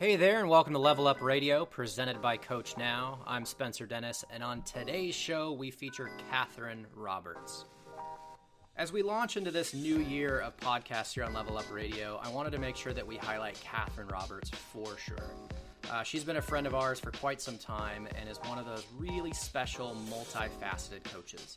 Hey there, and welcome to Level Up Radio, presented by Coach Now. I'm Spencer Dennis, and on today's show, we feature Katherine Roberts. As we launch into this new year of podcasts here on Level Up Radio, I wanted to make sure that we highlight Katherine Roberts for sure. Uh, she's been a friend of ours for quite some time and is one of those really special, multifaceted coaches.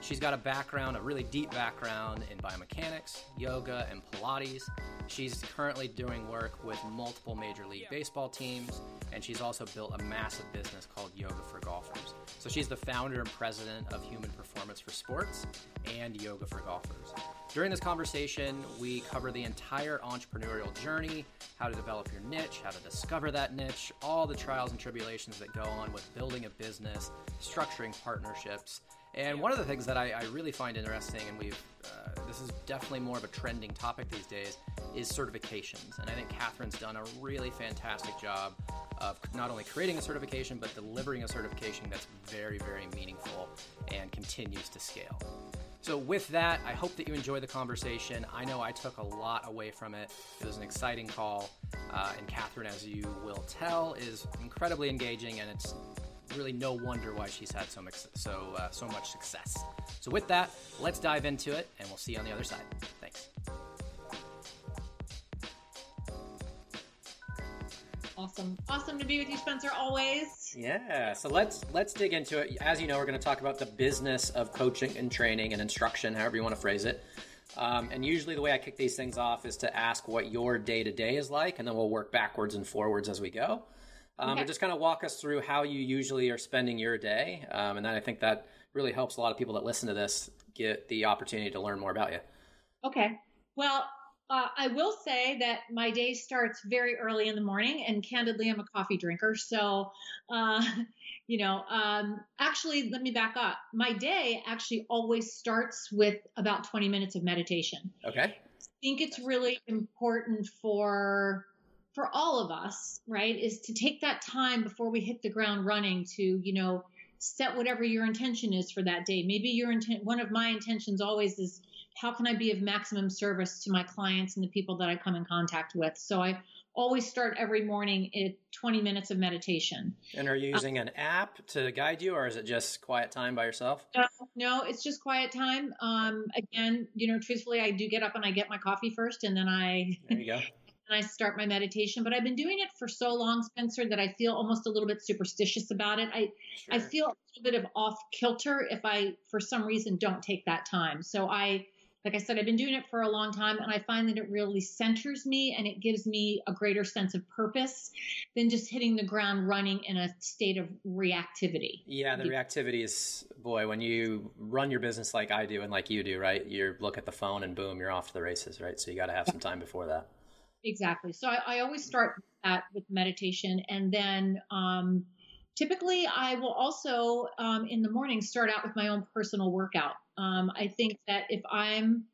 She's got a background, a really deep background in biomechanics, yoga, and Pilates. She's currently doing work with multiple Major League Baseball teams, and she's also built a massive business called Yoga for Golfers. So she's the founder and president of Human Performance for Sports and Yoga for Golfers. During this conversation, we cover the entire entrepreneurial journey, how to develop your niche, how to discover that niche, all the trials and tribulations that go on with building a business, structuring partnerships. And one of the things that I, I really find interesting, and we've uh, this is definitely more of a trending topic these days, is certifications. And I think Katherine's done a really fantastic job of not only creating a certification, but delivering a certification that's very, very meaningful and continues to scale. So, with that, I hope that you enjoy the conversation. I know I took a lot away from it. It was an exciting call. Uh, and Katherine, as you will tell, is incredibly engaging, and it's really no wonder why she's had so much, so, uh, so much success. So, with that, let's dive into it, and we'll see you on the other side. Thanks. Awesome. Awesome to be with you, Spencer, always. Yeah. So let's let's dig into it. As you know, we're going to talk about the business of coaching and training and instruction, however you want to phrase it. Um, and usually, the way I kick these things off is to ask what your day to day is like, and then we'll work backwards and forwards as we go. Um, okay. But just kind of walk us through how you usually are spending your day, um, and then I think that really helps a lot of people that listen to this get the opportunity to learn more about you. Okay. Well, uh, I will say that my day starts very early in the morning, and candidly, I'm a coffee drinker. So, uh, you know, um, actually, let me back up. My day actually always starts with about 20 minutes of meditation. Okay. I think it's really important for for all of us, right, is to take that time before we hit the ground running to, you know, set whatever your intention is for that day. Maybe your intent, one of my intentions always is how can I be of maximum service to my clients and the people that I come in contact with? So I always start every morning at 20 minutes of meditation. And are you using um, an app to guide you, or is it just quiet time by yourself? No, no it's just quiet time. Um, again, you know, truthfully, I do get up and I get my coffee first, and then I. There you go. and I start my meditation. But I've been doing it for so long, Spencer, that I feel almost a little bit superstitious about it. I sure. I feel a little bit of off kilter if I, for some reason, don't take that time. So I like I said, I've been doing it for a long time and I find that it really centers me and it gives me a greater sense of purpose than just hitting the ground running in a state of reactivity. Yeah, the reactivity is, boy, when you run your business like I do and like you do, right? You look at the phone and boom, you're off to the races, right? So you got to have some time before that. Exactly. So I, I always start that with meditation and then, um, typically i will also um, in the morning start out with my own personal workout um, I think that if I'm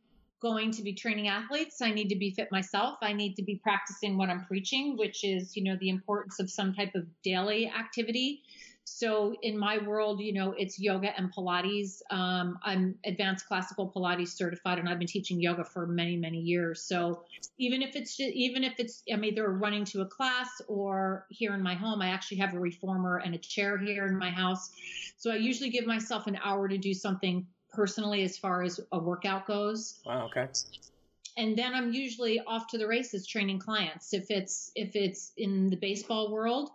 going to be training athletes, I need to be fit myself. I need to be practicing what I'm preaching, which is, you know, the importance of some type of daily activity. So in my world, you know, it's yoga and Pilates. Um, I'm advanced classical Pilates certified, and I've been teaching yoga for many, many years. So even if it's just, even if it's I'm either running to a class or here in my home, I actually have a reformer and a chair here in my house. So I usually give myself an hour to do something personally as far as a workout goes. Wow, okay. And then I'm usually off to the races training clients. If it's if it's in the baseball world,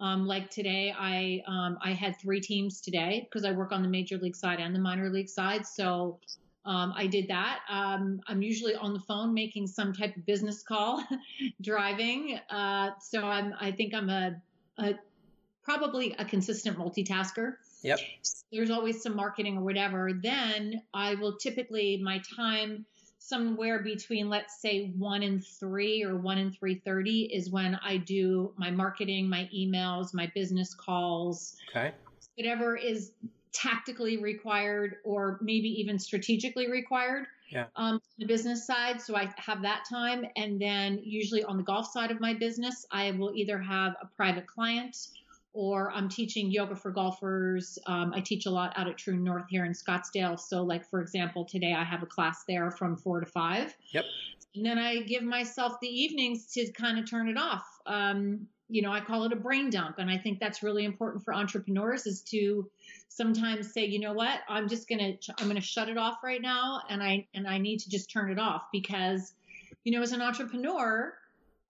um, like today, I um, I had three teams today because I work on the major league side and the minor league side. So um, I did that. Um, I'm usually on the phone making some type of business call, driving. Uh, so I'm I think I'm a, a probably a consistent multitasker. Yep. There's always some marketing or whatever. Then I will typically my time somewhere between let's say 1 and 3 or 1 and 3:30 is when I do my marketing, my emails, my business calls. Okay. Whatever is tactically required or maybe even strategically required. Yeah. Um, the business side, so I have that time, and then usually on the golf side of my business, I will either have a private client or I'm teaching yoga for golfers. Um, I teach a lot out at True North here in Scottsdale. So, like for example, today I have a class there from four to five. Yep. And then I give myself the evenings to kind of turn it off. Um, you know, I call it a brain dump, and I think that's really important for entrepreneurs is to sometimes say, you know what, I'm just gonna I'm gonna shut it off right now, and I and I need to just turn it off because, you know, as an entrepreneur,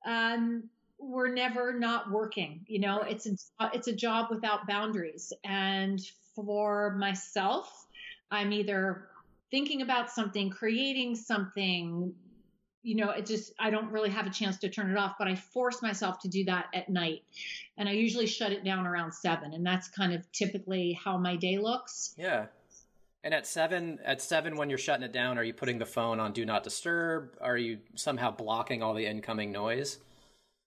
um, we're never not working. You know, it's a it's a job without boundaries. And for myself, I'm either thinking about something, creating something. You know, it just I don't really have a chance to turn it off, but I force myself to do that at night, and I usually shut it down around seven, and that's kind of typically how my day looks. Yeah. And at seven, at seven, when you're shutting it down, are you putting the phone on do not disturb? Are you somehow blocking all the incoming noise?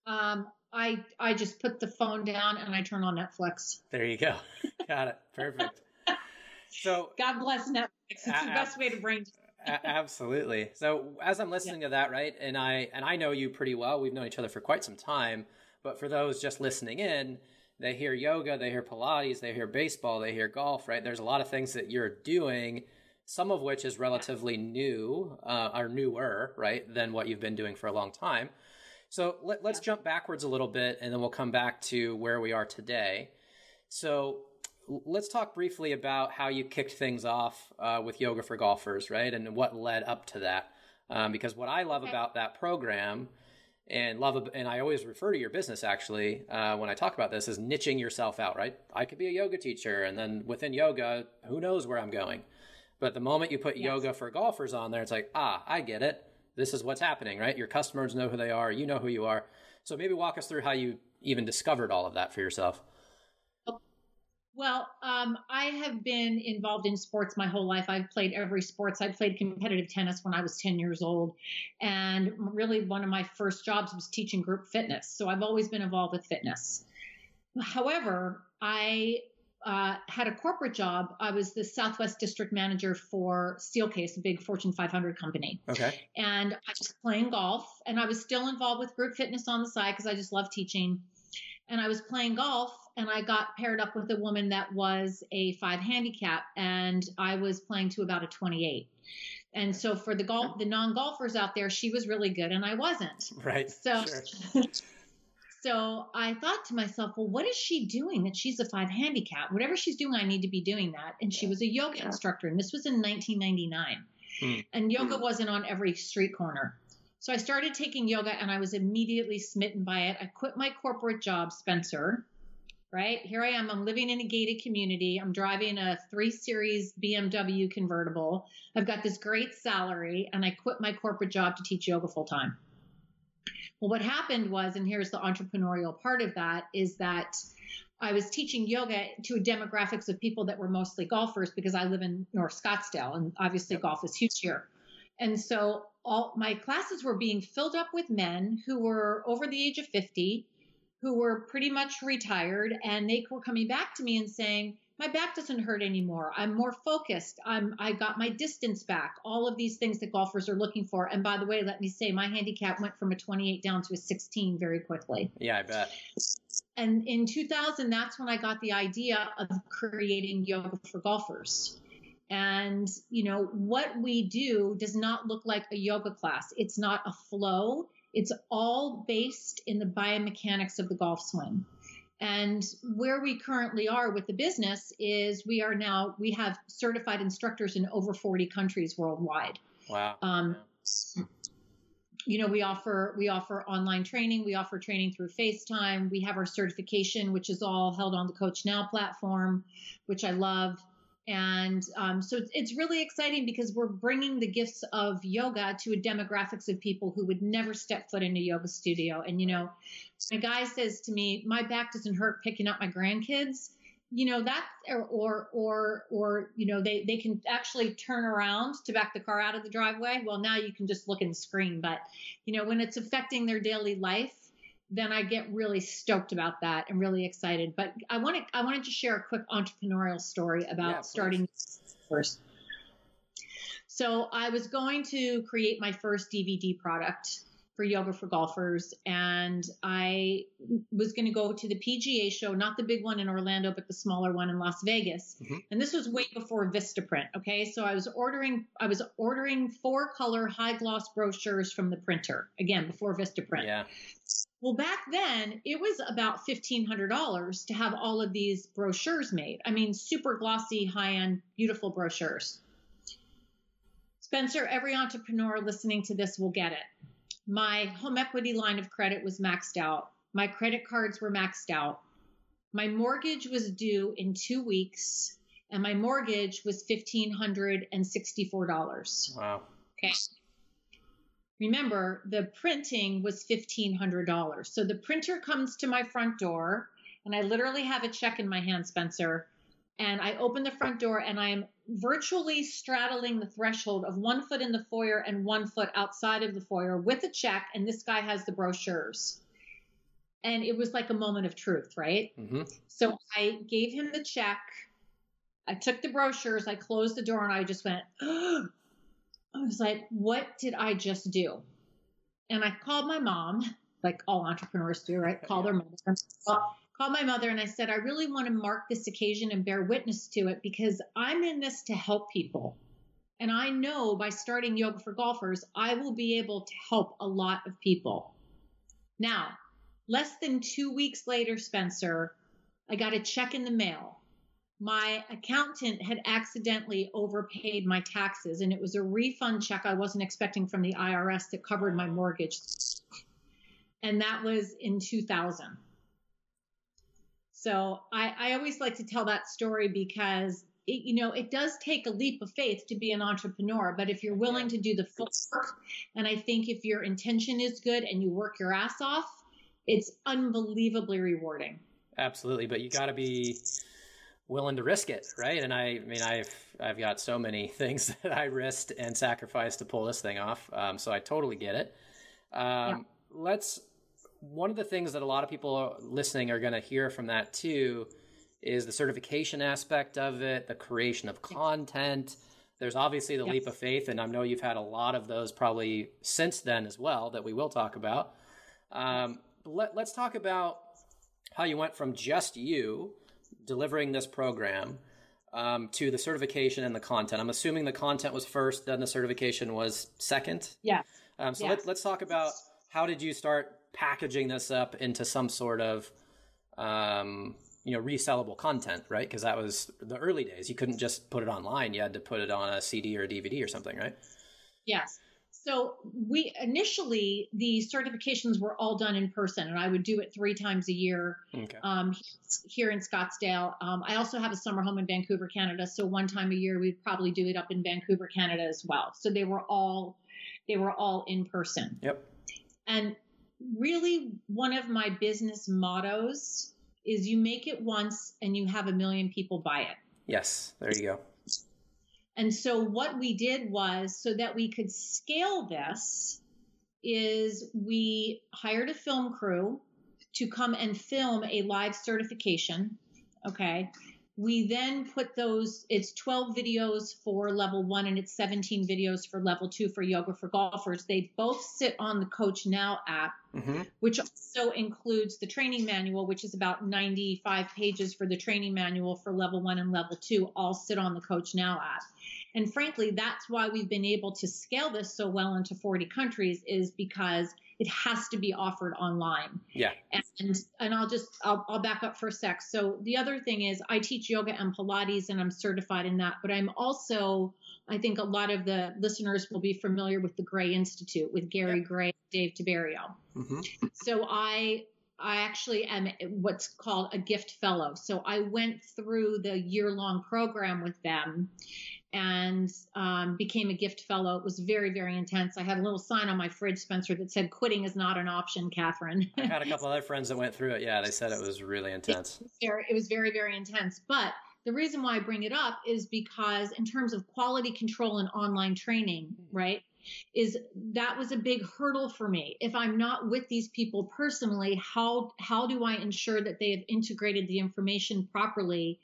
Um, I I just put the phone down and I turn on Netflix. There you go. Got it. Perfect. So God bless Netflix. It's the best way to brain. absolutely. So as I'm listening yeah. to that, right, and I and I know you pretty well. We've known each other for quite some time. But for those just listening in, they hear yoga, they hear Pilates, they hear baseball, they hear golf, right? There's a lot of things that you're doing, some of which is relatively new uh, or newer, right, than what you've been doing for a long time. So let, us jump backwards a little bit and then we'll come back to where we are today. So let's talk briefly about how you kicked things off uh, with Yoga for Golfers, right? And what led up to that. Um, because what I love okay. about that program and love, and I always refer to your business actually uh, when I talk about this, is niching yourself out, right? I could be a yoga teacher, and then within yoga, who knows where I'm going. But the moment you put yes. yoga for golfers on there, it's like, ah, I get it this is what's happening, right? Your customers know who they are, you know who you are. So maybe walk us through how you even discovered all of that for yourself. Well, um, I have been involved in sports my whole life. I've played every sports. I played competitive tennis when I was 10 years old. And really, one of my first jobs was teaching group fitness. So I've always been involved with fitness. However, I uh, had a corporate job. I was the Southwest District Manager for Steelcase, a big Fortune 500 company. Okay. And I was playing golf, and I was still involved with group fitness on the side because I just love teaching. And I was playing golf, and I got paired up with a woman that was a five handicap, and I was playing to about a 28. And so for the golf, the non golfers out there, she was really good, and I wasn't. Right. So. Sure. So I thought to myself, well, what is she doing that she's a five handicap? Whatever she's doing, I need to be doing that. And she was a yoga yeah. instructor, and this was in 1999. Hmm. And yoga hmm. wasn't on every street corner. So I started taking yoga and I was immediately smitten by it. I quit my corporate job, Spencer. Right here I am. I'm living in a gated community. I'm driving a three series BMW convertible. I've got this great salary and I quit my corporate job to teach yoga full time. Well, what happened was, and here's the entrepreneurial part of that, is that I was teaching yoga to demographics of people that were mostly golfers because I live in North Scottsdale and obviously golf is huge here. And so all my classes were being filled up with men who were over the age of 50, who were pretty much retired, and they were coming back to me and saying, my back doesn't hurt anymore. I'm more focused. I'm I got my distance back. All of these things that golfers are looking for. And by the way, let me say my handicap went from a 28 down to a 16 very quickly. Yeah, I bet. And in 2000, that's when I got the idea of creating yoga for golfers. And, you know, what we do does not look like a yoga class. It's not a flow. It's all based in the biomechanics of the golf swing. And where we currently are with the business is we are now, we have certified instructors in over 40 countries worldwide. Wow. Um, you know, we offer we offer online training. We offer training through FaceTime. We have our certification, which is all held on the Coach Now platform, which I love. And um, so it's, it's really exciting because we're bringing the gifts of yoga to a demographics of people who would never step foot in a yoga studio. And, you know, a guy says to me, my back doesn't hurt picking up my grandkids. You know, that, or, or, or, or, you know, they, they can actually turn around to back the car out of the driveway. Well, now you can just look the screen. But, you know, when it's affecting their daily life, then I get really stoked about that and really excited. But I wanted I wanted to share a quick entrepreneurial story about yeah, starting first. So I was going to create my first DVD product for yoga for golfers and I was going to go to the PGA show, not the big one in Orlando, but the smaller one in Las Vegas. Mm-hmm. And this was way before Vistaprint. Okay. So I was ordering, I was ordering four color high gloss brochures from the printer again before Vistaprint. Yeah. Well, back then it was about $1,500 to have all of these brochures made. I mean, super glossy, high end, beautiful brochures. Spencer, every entrepreneur listening to this will get it my home equity line of credit was maxed out. My credit cards were maxed out. My mortgage was due in two weeks, and my mortgage was $1,564. Wow. Okay. Remember, the printing was $1,500. So the printer comes to my front door, and I literally have a check in my hand, Spencer. And I open the front door, and I'm virtually straddling the threshold of one foot in the foyer and one foot outside of the foyer with a check, and this guy has the brochures. And it was like a moment of truth, right? Mm-hmm. So I gave him the check. I took the brochures, I closed the door, and I just went, I was like, what did I just do? And I called my mom, like all entrepreneurs do, right? Call their mom called my mother and I said, I really want to mark this occasion and bear witness to it because I'm in this to help people. And I know by starting Yoga for Golfers, I will be able to help a lot of people. Now, less than two weeks later, Spencer, I got a check in the mail. My accountant had accidentally overpaid my taxes, and it was a refund check I wasn't expecting from the IRS that covered my mortgage. And that was in 2000. So I, I always like to tell that story because it, you know, it does take a leap of faith to be an entrepreneur, but if you're willing to do the full work, and I think if your intention is good and you work your ass off, it's unbelievably rewarding. Absolutely, but you got to be willing to risk it, right? And I, I mean, I've I've got so many things that I risked and sacrificed to pull this thing off, um, so I totally get it. Um, yeah. Let's one of the things that a lot of people listening are going to hear from that too is the certification aspect of it, the creation of content. There's obviously the leap of faith, and I know you've had a lot of those probably since then as well that we will talk about. Um, let, let's talk about how you went from just you delivering this program um, to the certification and the content. I'm assuming the content was first, then the certification was second. Yeah. Um, so yes. let, let's talk about how did you start packaging this up into some sort of um, you know resellable content, right? Because that was the early days. You couldn't just put it online; you had to put it on a CD or a DVD or something, right? Yes. So we initially the certifications were all done in person, and I would do it three times a year okay. um, here in Scottsdale. Um, I also have a summer home in Vancouver, Canada, so one time a year we'd probably do it up in Vancouver, Canada as well. So they were all they were all in person. Yep. And really one of my business mottos is you make it once and you have a million people buy it. Yes, there you go. And so what we did was so that we could scale this is we hired a film crew to come and film a live certification. Okay. We then put those, it's 12 videos for level one and it's 17 videos for level two for yoga for golfers. They both sit on the Coach Now app, mm-hmm. which also includes the training manual, which is about 95 pages for the training manual for level one and level two, all sit on the Coach Now app. And frankly, that's why we've been able to scale this so well into 40 countries is because it has to be offered online. Yeah. And and I'll just I'll, I'll back up for a sec. So the other thing is I teach yoga and Pilates and I'm certified in that, but I'm also I think a lot of the listeners will be familiar with the Gray Institute with Gary yeah. Gray, Dave Tiberio. Mm-hmm. So I I actually am what's called a gift fellow. So I went through the year long program with them and um, became a gift fellow. It was very, very intense. I had a little sign on my fridge, Spencer, that said, quitting is not an option, Katherine. I had a couple other friends that went through it. Yeah, they said it was really intense. It was very, it was very, very intense. But the reason why I bring it up is because, in terms of quality control and online training, right? Is that was a big hurdle for me. If I'm not with these people personally, how how do I ensure that they have integrated the information properly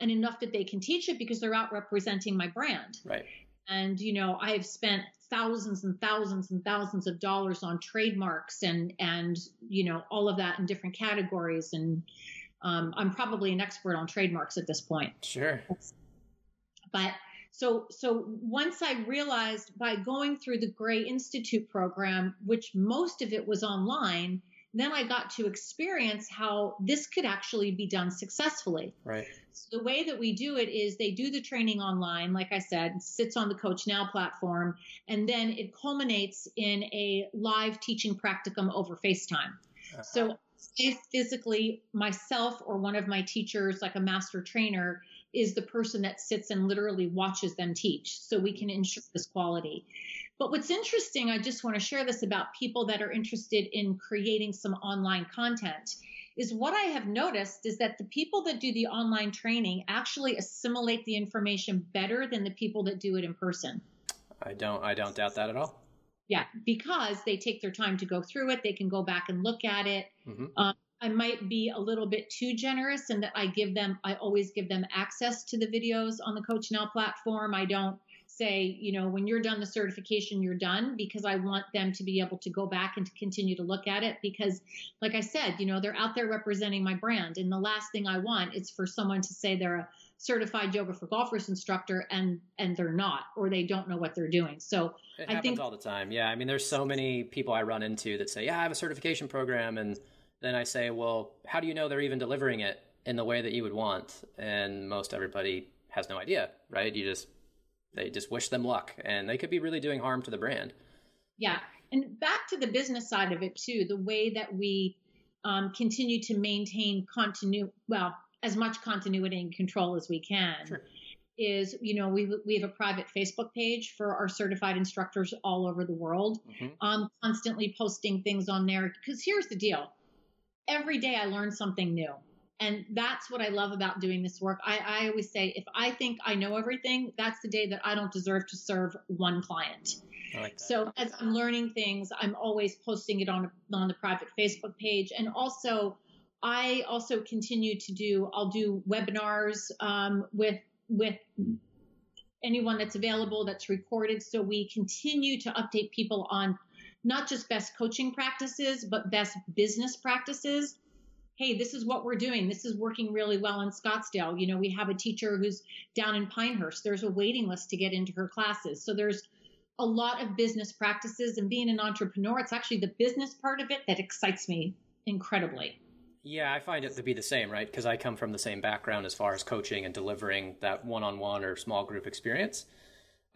and enough that they can teach it because they're out representing my brand. Right. And you know, I have spent thousands and thousands and thousands of dollars on trademarks and and you know all of that in different categories and um, i'm probably an expert on trademarks at this point sure but so so once i realized by going through the gray institute program which most of it was online then I got to experience how this could actually be done successfully. Right. So the way that we do it is they do the training online, like I said, sits on the Coach Now platform, and then it culminates in a live teaching practicum over FaceTime. Uh-huh. So physically myself or one of my teachers like a master trainer is the person that sits and literally watches them teach so we can ensure this quality but what's interesting, I just want to share this about people that are interested in creating some online content is what I have noticed is that the people that do the online training actually assimilate the information better than the people that do it in person. I don't I don't doubt that at all. Yeah, because they take their time to go through it, they can go back and look at it. Mm-hmm. Um, I might be a little bit too generous in that I give them I always give them access to the videos on the Coach Now platform. I don't say, you know, when you're done the certification, you're done because I want them to be able to go back and to continue to look at it because, like I said, you know, they're out there representing my brand. And the last thing I want is for someone to say they're a certified yoga for golfers instructor and and they're not or they don't know what they're doing. So it I think all the time. Yeah, I mean, there's so many people I run into that say, "Yeah, I have a certification program," and then I say, "Well, how do you know they're even delivering it in the way that you would want?" And most everybody has no idea, right? You just they just wish them luck and they could be really doing harm to the brand. Yeah. And back to the business side of it too, the way that we um, continue to maintain continuity, well, as much continuity and control as we can. Sure. Is you know we we have a private Facebook page for our certified instructors all over the world. Mm-hmm. Um, constantly posting things on there because here's the deal: every day I learn something new. And that's what I love about doing this work. I, I always say, if I think I know everything, that's the day that I don't deserve to serve one client. Like so as I'm learning things, I'm always posting it on on the private Facebook page, and also I also continue to do. I'll do webinars um, with with anyone that's available that's recorded, so we continue to update people on not just best coaching practices, but best business practices hey, this is what we're doing. This is working really well in Scottsdale. You know, we have a teacher who's down in Pinehurst. There's a waiting list to get into her classes. So there's a lot of business practices and being an entrepreneur, it's actually the business part of it that excites me incredibly. Yeah, I find it to be the same, right? Because I come from the same background as far as coaching and delivering that one on one or small group experience.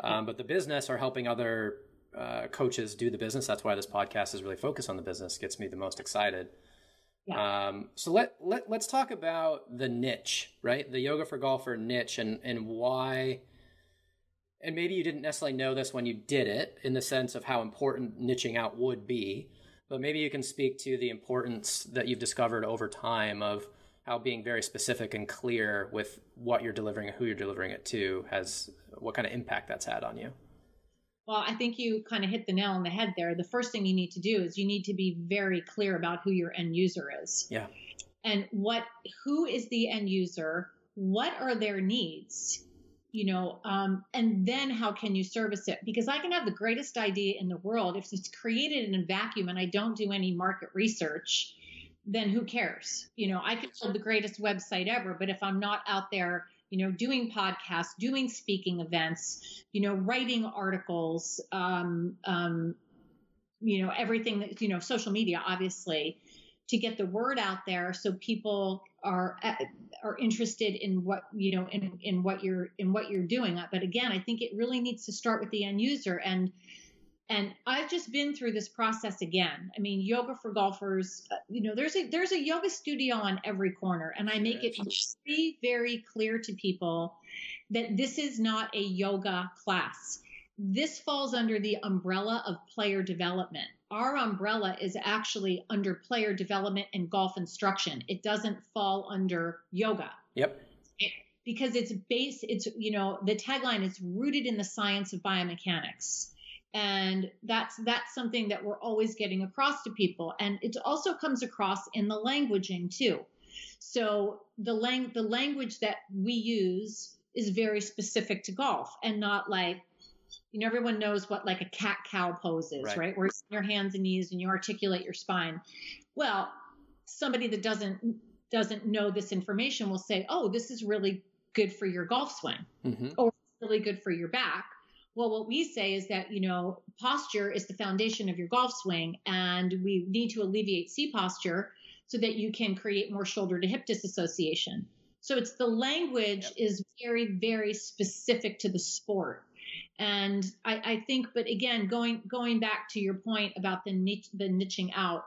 Um, but the business or helping other uh, coaches do the business, that's why this podcast is really focused on the business, gets me the most excited. Yeah. Um, so let, let let's talk about the niche, right? The yoga for golfer niche and and why and maybe you didn't necessarily know this when you did it in the sense of how important niching out would be, but maybe you can speak to the importance that you've discovered over time of how being very specific and clear with what you're delivering and who you're delivering it to has what kind of impact that's had on you. Well, I think you kind of hit the nail on the head there. The first thing you need to do is you need to be very clear about who your end user is. Yeah. And what who is the end user? What are their needs? You know, um, and then how can you service it? Because I can have the greatest idea in the world. If it's created in a vacuum and I don't do any market research, then who cares? You know, I could build the greatest website ever, but if I'm not out there you know, doing podcasts, doing speaking events, you know, writing articles, um, um, you know, everything that, you know, social media, obviously, to get the word out there so people are uh, are interested in what you know in in what you're in what you're doing. But again i think it really needs to start with the end user. And and I've just been through this process again. I mean, yoga for golfers, uh, you know, there's a there's a yoga studio on every corner and I make it very very clear to people that this is not a yoga class. This falls under the umbrella of player development. Our umbrella is actually under player development and golf instruction. It doesn't fall under yoga. Yep. It, because it's base it's you know, the tagline is rooted in the science of biomechanics and that's that's something that we're always getting across to people and it also comes across in the languaging too so the lang- the language that we use is very specific to golf and not like you know, everyone knows what like a cat cow pose is, Right. right? Where on your hands and knees and you articulate your spine. Well, somebody that doesn't doesn't know this information will say, "Oh, this is really good for your golf swing." hmm or really good for your back. Well, what we say is that, you know, posture is the foundation of your golf swing, and we need to alleviate C posture so that you can create more shoulder to hip disassociation. So it's the language Yep. is very, very specific to the sport. And I, I think, but again, going going back to your point about the niche, the niching out,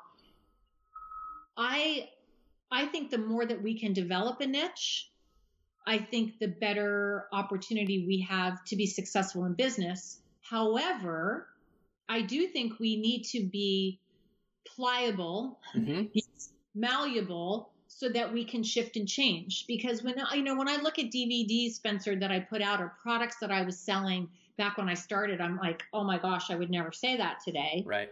I I think the more that we can develop a niche, I think the better opportunity we have to be successful in business. However, I do think we need to be pliable, hmm malleable, so that we can shift and change. Because when I, you know, when I look at DVDs, Spencer, that I put out or products that I was selling back when I started, I'm like, oh my gosh, I would never say that today. Right.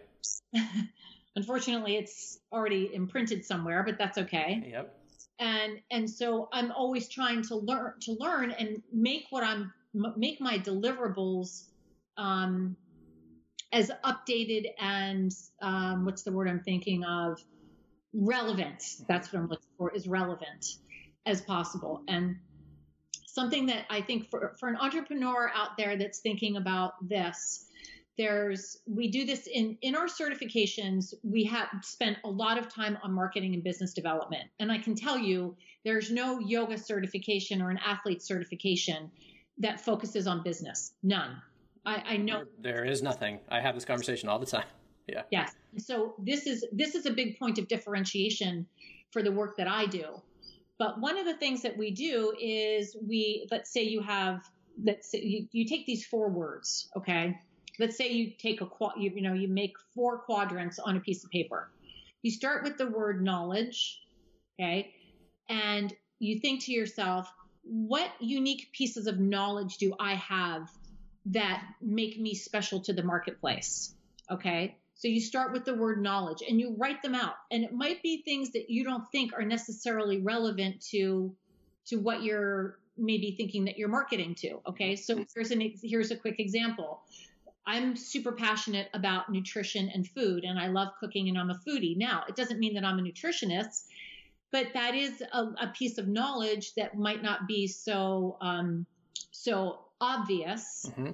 Unfortunately, it's already imprinted somewhere, but that's okay Yep. And and so i'm always trying to learn to learn and make what i'm make my deliverables um as updated and um what's the word i'm thinking of? Relevant. That's what i'm looking for is relevant as possible. And something that i think for for an entrepreneur out there that's thinking about this there's we do this in in our certifications we have spent a lot of time on marketing and business development and i can tell you there's no yoga certification or an athlete certification that focuses on business none i, I know There is nothing. I have this conversation all the time. Yeah. Yes. So this is this is a big point of differentiation for the work that I do. But one of the things that we do is we let's say you have let's say you, you take these four words, okay? Let's say you take a you, you know you make four quadrants on a piece of paper. You start with the word knowledge, okay? And you think to yourself, what unique pieces of knowledge do I have that make me special to the marketplace? Okay. So you start with the word knowledge and you write them out. And it might be things that you don't think are necessarily relevant to to what you're maybe thinking that you're marketing to. Okay. So mm-hmm. here's an here's a quick example. I'm super passionate about nutrition and food and I love cooking and I'm a foodie. Now, it doesn't mean that I'm a nutritionist, but that is a, a piece of knowledge that might not be so um, so obvious hmm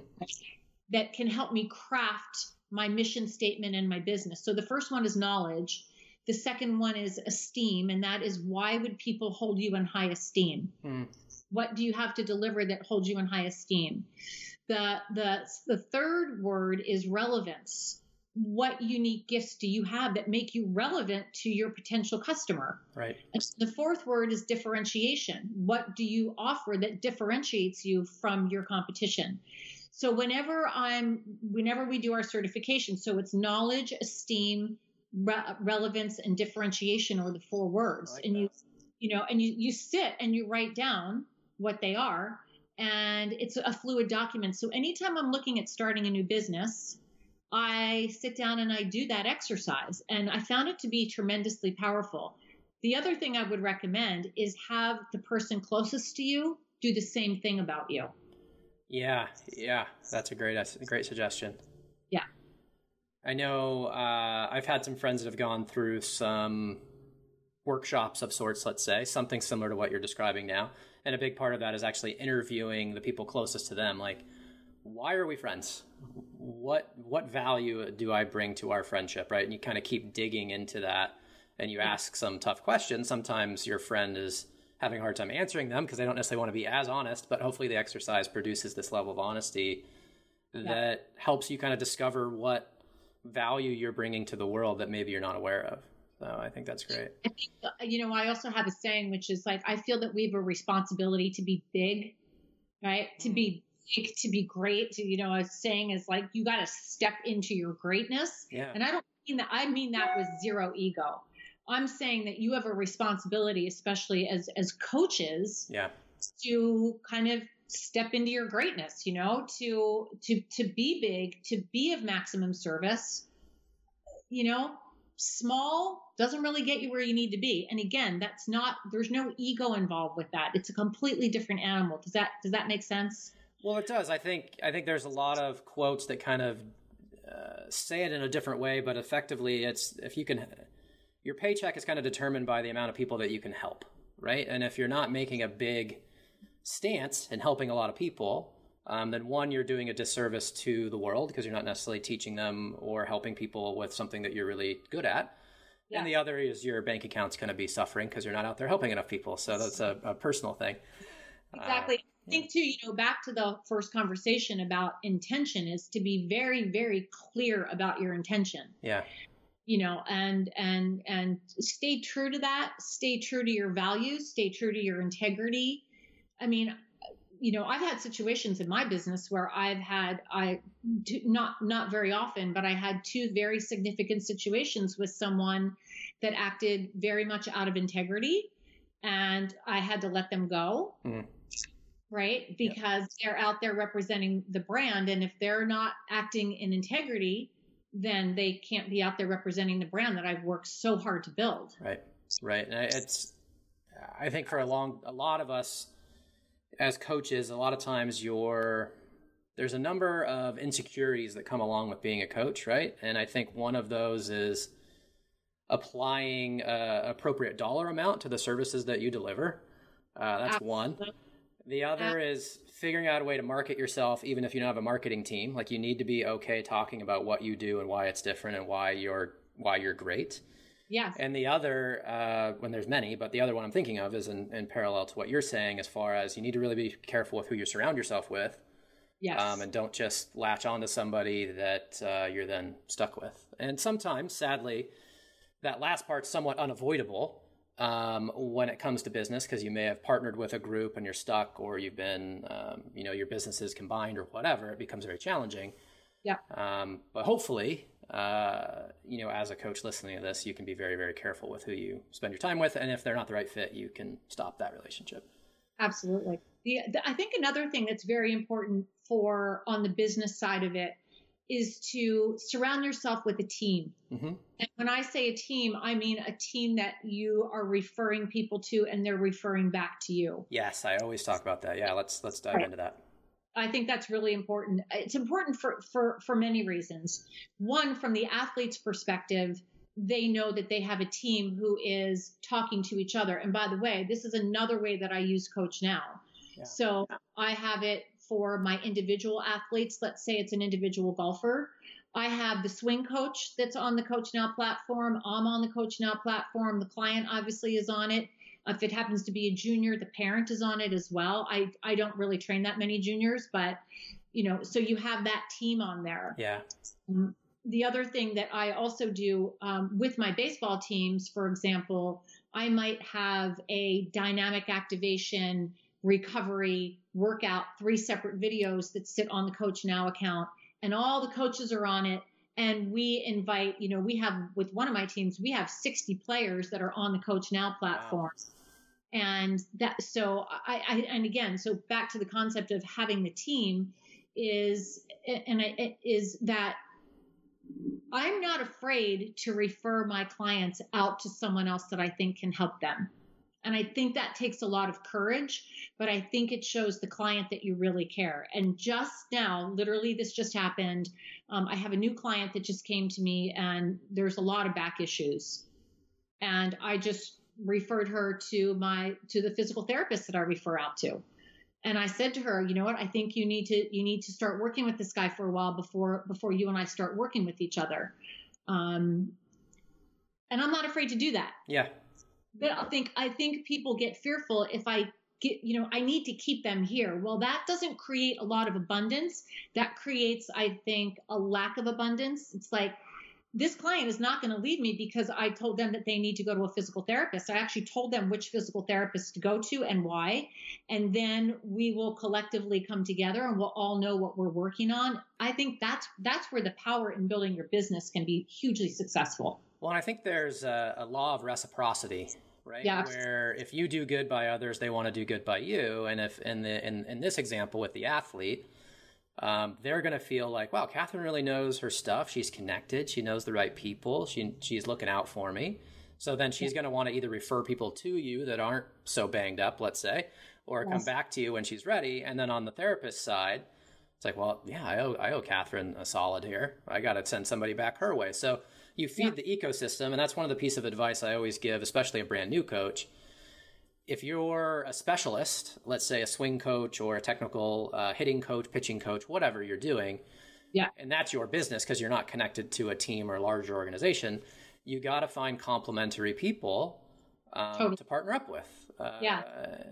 that can help me craft my mission statement and my business. So the first one is knowledge. The second one is esteem, and that is why would people hold you in high esteem? Mm. What do you have to deliver that holds you in high esteem? The the the third word is relevance. What unique gifts do you have that make you relevant to your potential customer? Right. And the fourth word is differentiation. What do you offer that differentiates you from your competition? So whenever I'm, whenever we do our certification, so it's knowledge, esteem, re- relevance, and differentiation are the four words. Like and you, you know, and you you sit and you write down what they are, and it's a fluid document. So anytime I'm looking at starting a new business, I sit down and I do that exercise, and I found it to be tremendously powerful. The other thing I would recommend is have the person closest to you do the same thing about you. Yeah, yeah, that's a great, that's a great suggestion. Yeah. I know uh, I've had some friends that have gone through some workshops of sorts, let's say, something similar to what you're describing now. And a big part of that is actually interviewing the people closest to them. Like, why are we friends? What what value do I bring to our friendship, right? And you kind of keep digging into that, and you ask some tough questions. Sometimes your friend is having a hard time answering them because they don't necessarily want to be as honest, but hopefully the exercise produces this level of honesty that helps you kind of discover what value you're bringing to the world that maybe you're not aware of. So I think that's great. I think, uh, you know, I also have a saying, which is like, I feel that we have a responsibility to be big, right? To be big, to be great. To, you know, a saying is like, you got to step into your greatness. Yeah. And I don't mean that, I mean that with zero ego. I'm saying that you have a responsibility, especially as, as coaches, Yeah. to kind of step into your greatness, you know, to, to, to be big, to be of maximum service, you know, small doesn't really get you where you need to be. And again, that's not, there's no ego involved with that. It's a completely different animal. Does that, does that make sense? Well, it does. I think I think there's a lot of quotes that kind of uh, say it in a different way, but effectively, it's if you can, your paycheck is kind of determined by the amount of people that you can help, right? And if you're not making a big stance and helping a lot of people, um, then one, you're doing a disservice to the world because you're not necessarily teaching them or helping people with something that you're really good at. Yeah. And the other is your bank account's going to be suffering because you're not out there helping enough people. So that's a, a personal thing. Exactly. Uh, I think too, you know, back to the first conversation about intention is to be very, very clear about your intention. Yeah. You know, and and and stay true to that. Stay true to your values. Stay true to your integrity. I mean, you know, I've had situations in my business where I've had I not not very often, but I had two very significant situations with someone that acted very much out of integrity, and I had to let them go. Mm. Right, because yep. they're out there representing the brand, and if they're not acting in integrity, then they can't be out there representing the brand that I've worked so hard to build. Right, right, and it's I think for a long a lot of us as coaches, a lot of times you're there's a number of insecurities that come along with being a coach, right? And I think one of those is applying uh, appropriate dollar amount to the services that you deliver. Uh, that's one. The other is figuring out a way to market yourself, even if you don't have a marketing team. Like you need to be okay talking about what you do and why it's different and why you're why you're great. Yeah. And the other, uh, when there's many, but the other one I'm thinking of is in, in, parallel to what you're saying, as far as you need to really be careful with who you surround yourself with. Yes. Um, and don't just latch onto somebody that uh, you're then stuck with. And sometimes, sadly, that last part's somewhat unavoidable um, when it comes to business because you may have partnered with a group and you're stuck, or you've been, um, you know, your businesses combined or whatever. It becomes very challenging. Yeah. Um, but hopefully, uh, you know, as a coach listening to this, you can be very, very careful with who you spend your time with. And if they're not the right fit, you can stop that relationship. Absolutely. The, the, I think another thing that's very important for on the business side of it is to surround yourself with a team. Mm-hmm. And when I say a team, I mean a team that you are referring people to and they're referring back to you. Yes, I always talk about that. Yeah, let's let's dive right. into that. I think that's really important. It's important for, for, for many reasons. One, from the athlete's perspective, they know that they have a team who is talking to each other. And by the way, this is another way that I use Coach Now. Yeah. So I have it for my individual athletes. Let's say it's an individual golfer. I have the swing coach that's on the Coach Now platform. I'm on the Coach Now platform. The client obviously is on it. If it happens to be a junior, the parent is on it as well. I, I don't really train that many juniors, but you know, so you have that team on there. Yeah. Um, the other thing that I also do um, with my baseball teams, for example, I might have a dynamic activation recovery workout, three separate videos that sit on the Coach Now account, and all the coaches are on it. And we invite, you know, we have with one of my teams, we have 60 players that are on the Coach Now platform. Wow and that so I, I, and again so back to the concept of having the team is and I, is that i'm not afraid to refer my clients out to someone else that i think can help them. And i think that takes a lot of courage but i think it shows the client that you really care. And just now literally this just happened um, i have a new client that just came to me and there's a lot of back issues. And i just referred her to my to the physical therapist that I refer out to. And I said to her, you know what? I think you need to you need to start working with this guy for a while before before you and I start working with each other. Um, and I'm not afraid to do that. Yeah. But I think I think people get fearful if I get you know I need to keep them here. Well, that doesn't create a lot of abundance. That creates, I think, a lack of abundance. It's like this client is not going to leave me because I told them that they need to go to a physical therapist. I actually told them which physical therapist to go to and why. And then we will collectively come together and we'll all know what we're working on. I think that's that's where the power in building your business can be hugely successful. Well, I think there's a, a law of reciprocity right? Yeah. Where if you do good by others, they want to do good by you. And if in the in, in this example with the athlete, um, they're going to feel like, wow, Katherine really knows her stuff. She's connected. She knows the right people. She she's looking out for me. So then she's going to want to either refer people to you that aren't so banged up, let's say, or yes. come back to you when she's ready. And then on the therapist side, it's like, well, yeah, I owe, I owe Katherine a solid here. I got to send somebody back her way. So you feed yeah. the ecosystem. And that's one of the piece of advice I always give, especially a brand new coach. If you're a specialist, let's say a swing coach or a technical uh, hitting coach, pitching coach, whatever you're doing, yeah. and that's your business because you're not connected to a team or a larger organization, you got to find complementary people um, totally. to partner up with. Uh, yeah.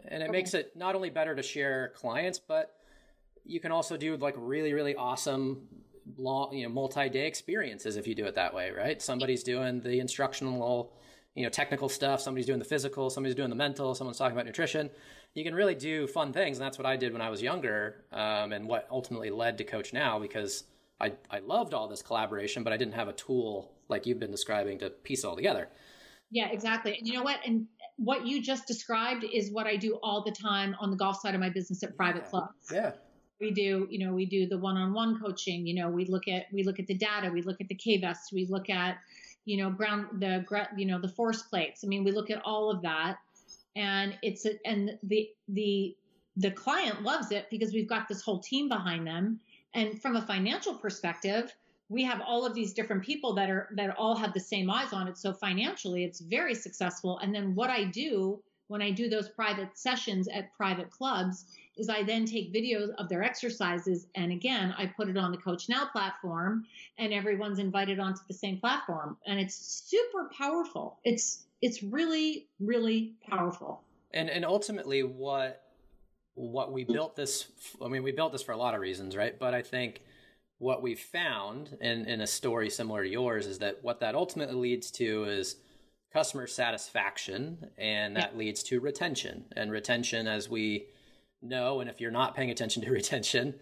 And it okay. makes it not only better to share clients, but you can also do like really, really awesome long, you know, multi-day experiences if you do it that way, right? Somebody's doing the instructional, you know, technical stuff. Somebody's doing the physical. Somebody's doing the mental. Someone's talking about nutrition. You can really do fun things, and that's what I did when I was younger, um, and what ultimately led to Coach Now because I I loved all this collaboration, but I didn't have a tool like you've been describing to piece it all together. Yeah, exactly. And you know what? And what you just described is what I do all the time on the golf side of my business at private yeah. clubs. Yeah we do you know we do the one-on-one coaching you know we look at we look at the data we look at the K-Vest we look at you know ground the you know the force plates. I mean we look at all of that and it's a, and the the the client loves it because we've got this whole team behind them. And from a financial perspective we have all of these different people that are that all have the same eyes on it. So financially it's very successful. And then what i do when i do those private sessions at private clubs is I then take videos of their exercises and again I put it on the Coach Now platform and everyone's invited onto the same platform and it's super powerful. It's it's really really powerful. And and ultimately what what we built this I mean we built this for a lot of reasons, right? But I think what we found in in a story similar to yours is that what that ultimately leads to is customer satisfaction and that leads to retention and retention as we no. And if you're not paying attention to retention,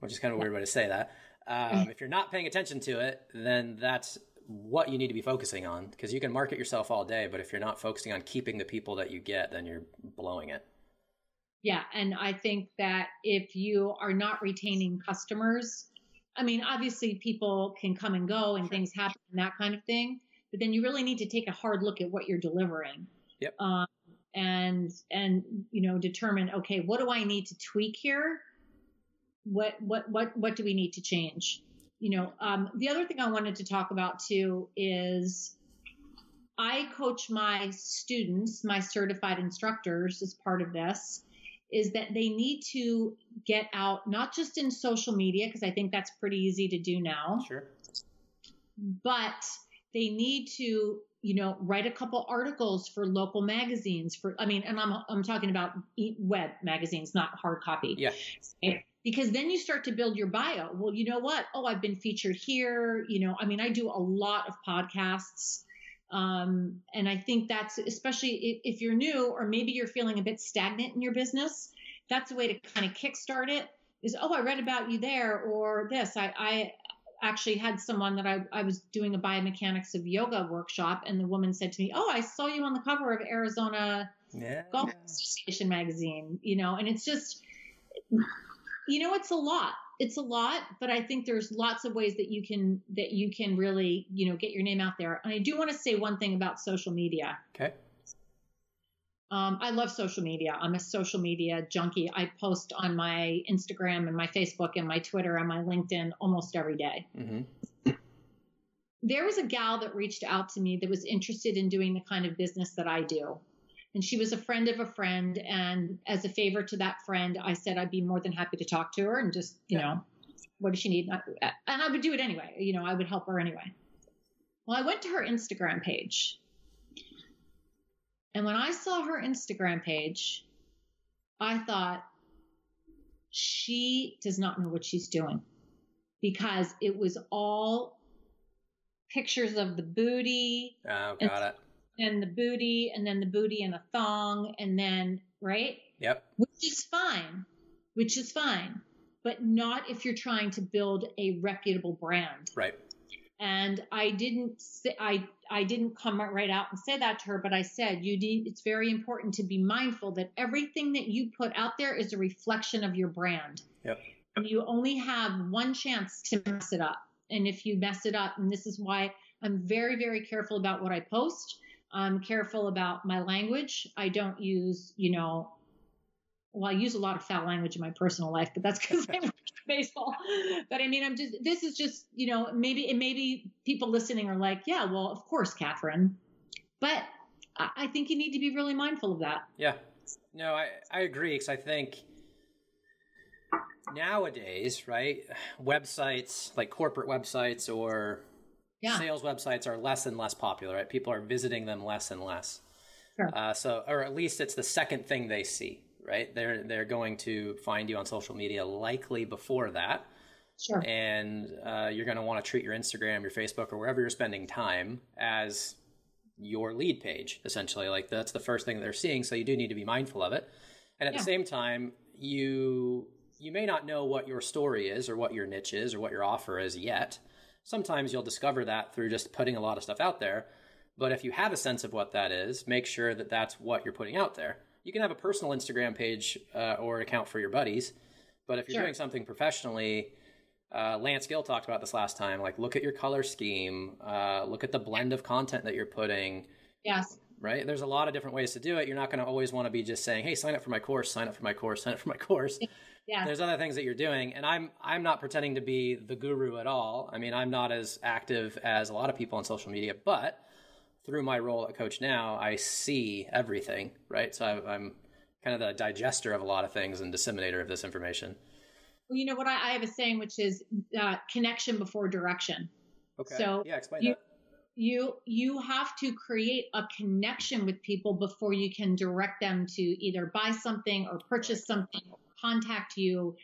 which is kind of a weird way to say that, um, if you're not paying attention to it, then that's what you need to be focusing on because you can market yourself all day, but if you're not focusing on keeping the people that you get, then you're blowing it. Yeah. And I think that if you are not retaining customers, I mean, obviously people can come and go and things happen and that kind of thing, but then you really need to take a hard look at what you're delivering. Yep. Um, and and you know determine okay what do i need to tweak here? What what what what do we need to change? You know um, the other thing i wanted to talk about too is i coach my students my certified instructors as part of this is that they need to get out not just in social media because i think that's pretty easy to do now sure. but they need to you know, write a couple articles for local magazines for, I mean, and I'm, I'm talking about web magazines, not hard copy. Yeah. Because then you start to build your bio. Well, you know what? Oh, I've been featured here. You know, I mean, I do a lot of podcasts. Um, and I think that's especially if, if you're new or maybe you're feeling a bit stagnant in your business, that's a way to kind of kickstart it is, oh, I read about you there or this. I, I, actually had someone that I, I was doing a biomechanics of yoga workshop, and the woman said to me, "Oh, I saw you on the cover of Arizona yeah. Golf Association magazine." You know, and it's just, you know, it's a lot. It's a lot, but I think there's lots of ways that you can that you can really, you know, get your name out there. And I do want to say one thing about social media. Okay. Um, I love social media. I'm a social media junkie. I post on my Instagram and my Facebook and my Twitter and my LinkedIn almost every day. Mm-hmm. There was a gal that reached out to me that was interested in doing the kind of business that I do. And she was a friend of a friend. And as a favor to that friend, I said I'd be more than happy to talk to her and just, you yeah. know, what does she need? And I would do it anyway. You know, I would help her anyway. Well, I went to her Instagram page and when I saw her Instagram page, I thought, she does not know what she's doing because it was all pictures of the booty. Oh, got and, it. And the booty, and then the booty and a thong, and then, right? Yep. Which is fine, which is fine, but not if you're trying to build a reputable brand. Right and I didn't say, I I didn't come right out and say that to her, but I said you need it's very important to be mindful that everything that you put out there is a reflection of your brand. Yep. And you only have one chance to mess it up. And if you mess it up, and this is why I'm very, very careful about what I post. I'm careful about my language. I don't use, you know, well, I use a lot of foul language in my personal life, but that's because I work baseball. But I mean, I'm just, this is just, you know, maybe, and maybe people listening are like, yeah, well, of course, Katherine. But I think you need to be really mindful of that. Yeah. No, I, I agree because I think nowadays, right, websites like corporate websites or yeah. sales websites are less and less popular, right? People are visiting them less and less. Sure. Uh, so, or at least it's the second thing they see, right? They're they're going to find you on social media likely before that. Sure. And uh, you're going to want to treat your Instagram, your Facebook, or wherever you're spending time as your lead page, essentially. Like that's the first thing they're seeing, so you do need to be mindful of it. And at yeah. the same time, you you may not know what your story is or what your niche is or what your offer is yet. Sometimes you'll discover that through just putting a lot of stuff out there. But if you have a sense of what that is, make sure that that's what you're putting out there. You can have a personal Instagram page uh, or account for your buddies, but if you're sure. doing something professionally, uh, Lance Gill talked about this last time. Like, look at your color scheme, uh, look at the blend of content that you're putting. Yes. Right. There's a lot of different ways to do it. You're not going to always want to be just saying, "Hey, sign up for my course, sign up for my course, sign up for my course." Yeah. There's other things that you're doing, and I'm I'm not pretending to be the guru at all. I mean, I'm not as active as a lot of people on social media, but through my role at Coach Now, I see everything. Right. So I, I'm kind of the digester of a lot of things and disseminator of this information. Well, you know what? I, I have a saying which is uh, connection before direction. Okay. So yeah, explain you, that. You you have to create a connection with people before you can direct them to either buy something or purchase something or contact you.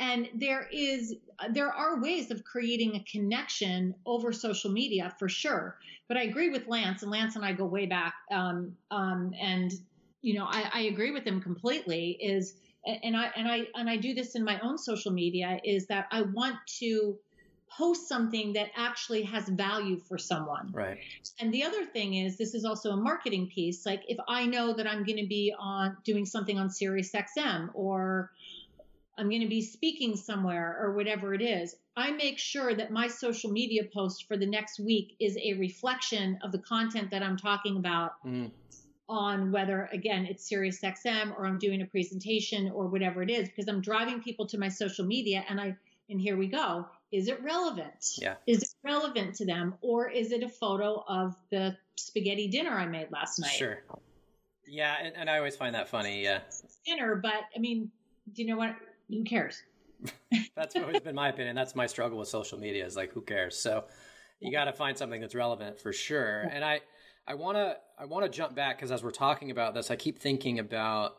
And there is there are ways of creating a connection over social media for sure. But I agree with Lance, and Lance and I go way back. Um, um, and you know, I, I agree with him completely. Is and I and I and I do this in my own social media is that I want to post something that actually has value for someone. Right. And the other thing is this is also a marketing piece. Like if I know that I'm going to be on doing something on Sirius XM or I'm going to be speaking somewhere or whatever it is, I make sure that my social media post for the next week is a reflection of the content that I'm talking about. Mm on whether again it's Sirius XM or I'm doing a presentation or whatever it is because I'm driving people to my social media and I and here we go. Is it relevant? Yeah. Is it relevant to them or is it a photo of the spaghetti dinner I made last night? Sure. Yeah, and, and I always find that funny. Yeah. Dinner, but I mean, do you know what? Who cares? that's always been my opinion. That's my struggle with social media is like, who cares? So you got to find something that's relevant for sure. And I, I want to I want to jump back because as we're talking about this, I keep thinking about.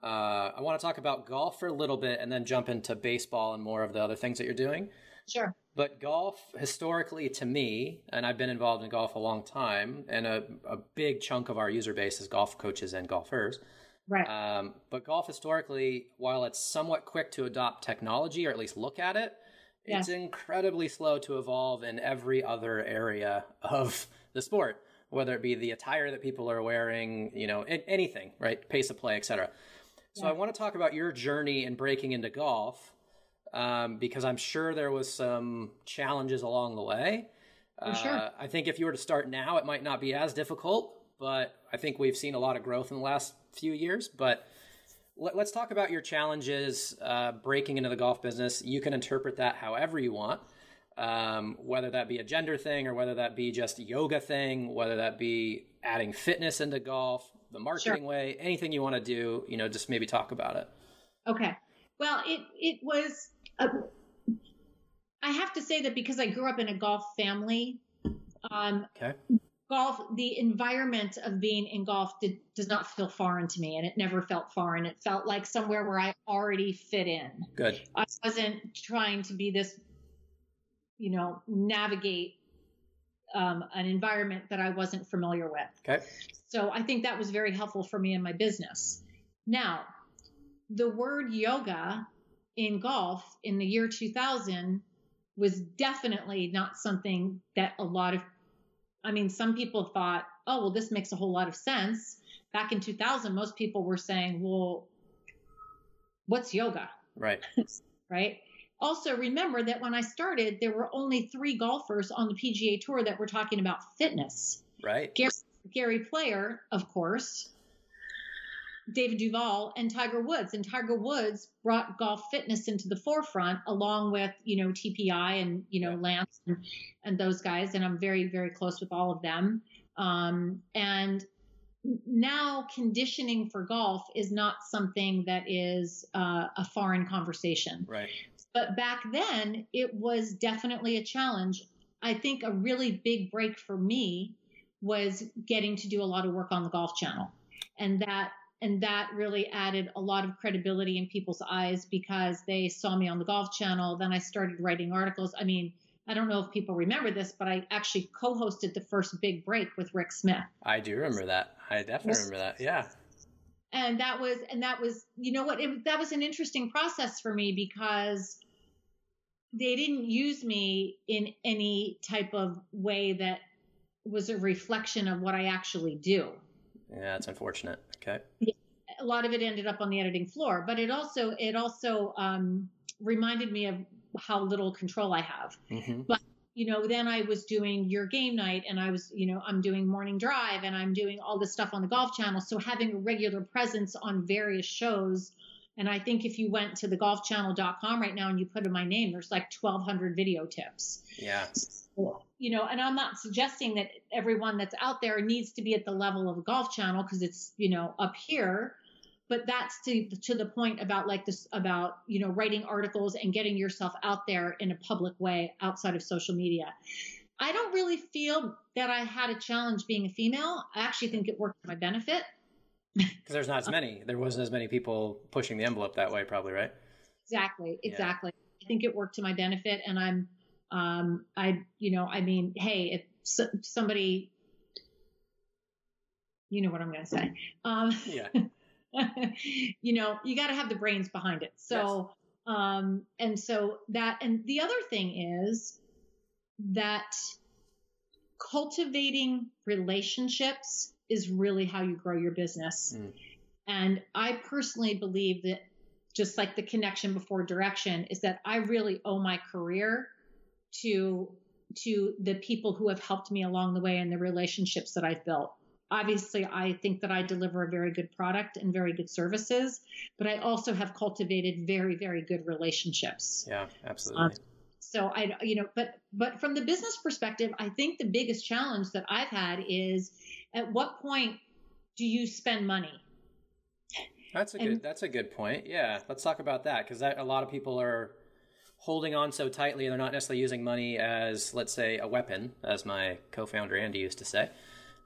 Uh, I want to talk about golf for a little bit and then jump into baseball and more of the other things that you're doing. Sure. But golf, historically, to me, and I've been involved in golf a long time, and a, a big chunk of our user base is golf coaches and golfers. Right. Um, but golf, historically, while it's somewhat quick to adopt technology or at least look at it, yes. it's incredibly slow to evolve in every other area of the sport whether it be the attire that people are wearing, you know, anything, right? Pace of play, etc. So yeah. I want to talk about your journey in breaking into golf um, because I'm sure there was some challenges along the way. Sure. Uh, I think if you were to start now, it might not be as difficult, but I think we've seen a lot of growth in the last few years. But let, us talk about your challenges uh, breaking into the golf business. You can interpret that however you want um, whether that be a gender thing or whether that be just a yoga thing, whether that be adding fitness into golf, the marketing sure. way, anything you want to do, you know, just maybe talk about it. Okay. Well, it it was. A, I have to say that because I grew up in a golf family. Um, okay. Golf, the environment of being in golf did, does not feel foreign to me, and it never felt foreign. It felt like somewhere where I already fit in. Good. I wasn't trying to be this you know, navigate um, an environment that I wasn't familiar with. Okay. So I think that was very helpful for me in my business. Now, the word yoga in golf in the year 2000 was definitely not something that a lot of, I mean, some people thought, oh, well, this makes a whole lot of sense. Back in 2000, most people were saying, well, what's yoga? Right. right. Also, remember that when I started, there were only three golfers on the PGA Tour that were talking about fitness. Right. Gary, Gary Player, of course, David Duval, and Tiger Woods. And Tiger Woods brought golf fitness into the forefront, along with you know TPI and you know Lance and, and those guys. And I'm very very close with all of them. Um, and now conditioning for golf is not something that is uh, a foreign conversation. Right. But back then, it was definitely a challenge. I think a really big break for me was getting to do a lot of work on the golf channel. And that and that really added a lot of credibility in people's eyes because they saw me on the golf channel. Then I started writing articles. I mean, I don't know if people remember this, but I actually co-hosted the first big break with Rick Smith. I do remember that. I definitely remember that. Yeah. And that was, and that was, you know what? It, that was an interesting process for me because they didn't use me in any type of way that was a reflection of what I actually do. Yeah, that's unfortunate. Okay. A lot of it ended up on the editing floor, but it also, it also um, reminded me of how little control I have. Mm-hmm. But you know, then I was doing your game night and I was, you know, I'm doing morning drive and I'm doing all this stuff on the golf channel. So having a regular presence on various shows. And I think if you went to the golfchannel.com right now and you put in my name, there's like 1200 video tips. Yeah. So, you know, and I'm not suggesting that everyone that's out there needs to be at the level of a golf channel because it's, you know, up here but that's to to the point about like this about you know writing articles and getting yourself out there in a public way outside of social media. I don't really feel that i had a challenge being a female. I actually think it worked to my benefit. Because there's not as many there wasn't as many people pushing the envelope that way probably right? Exactly exactly. Yeah. i think it worked to my benefit and i'm um i you know i mean hey if somebody you know what i'm going to say um yeah you know, you got to have the brains behind it. So, yes. um, and so that, and the other thing is that cultivating relationships is really how you grow your business. Mm. And I personally believe that just like the connection before direction is that I really owe my career to to the people who have helped me along the way and the relationships that I've built obviously I think that I deliver a very good product and very good services, but I also have cultivated very, very good relationships. Yeah, absolutely. Um, so I, you know, but but from the business perspective, I think the biggest challenge that I've had is at what point do you spend money? That's a and, good. That's a good point. Yeah, let's talk about that because a lot of people are holding on so tightly. They're not necessarily using money as, let's say, a weapon, as my co-founder Andy used to say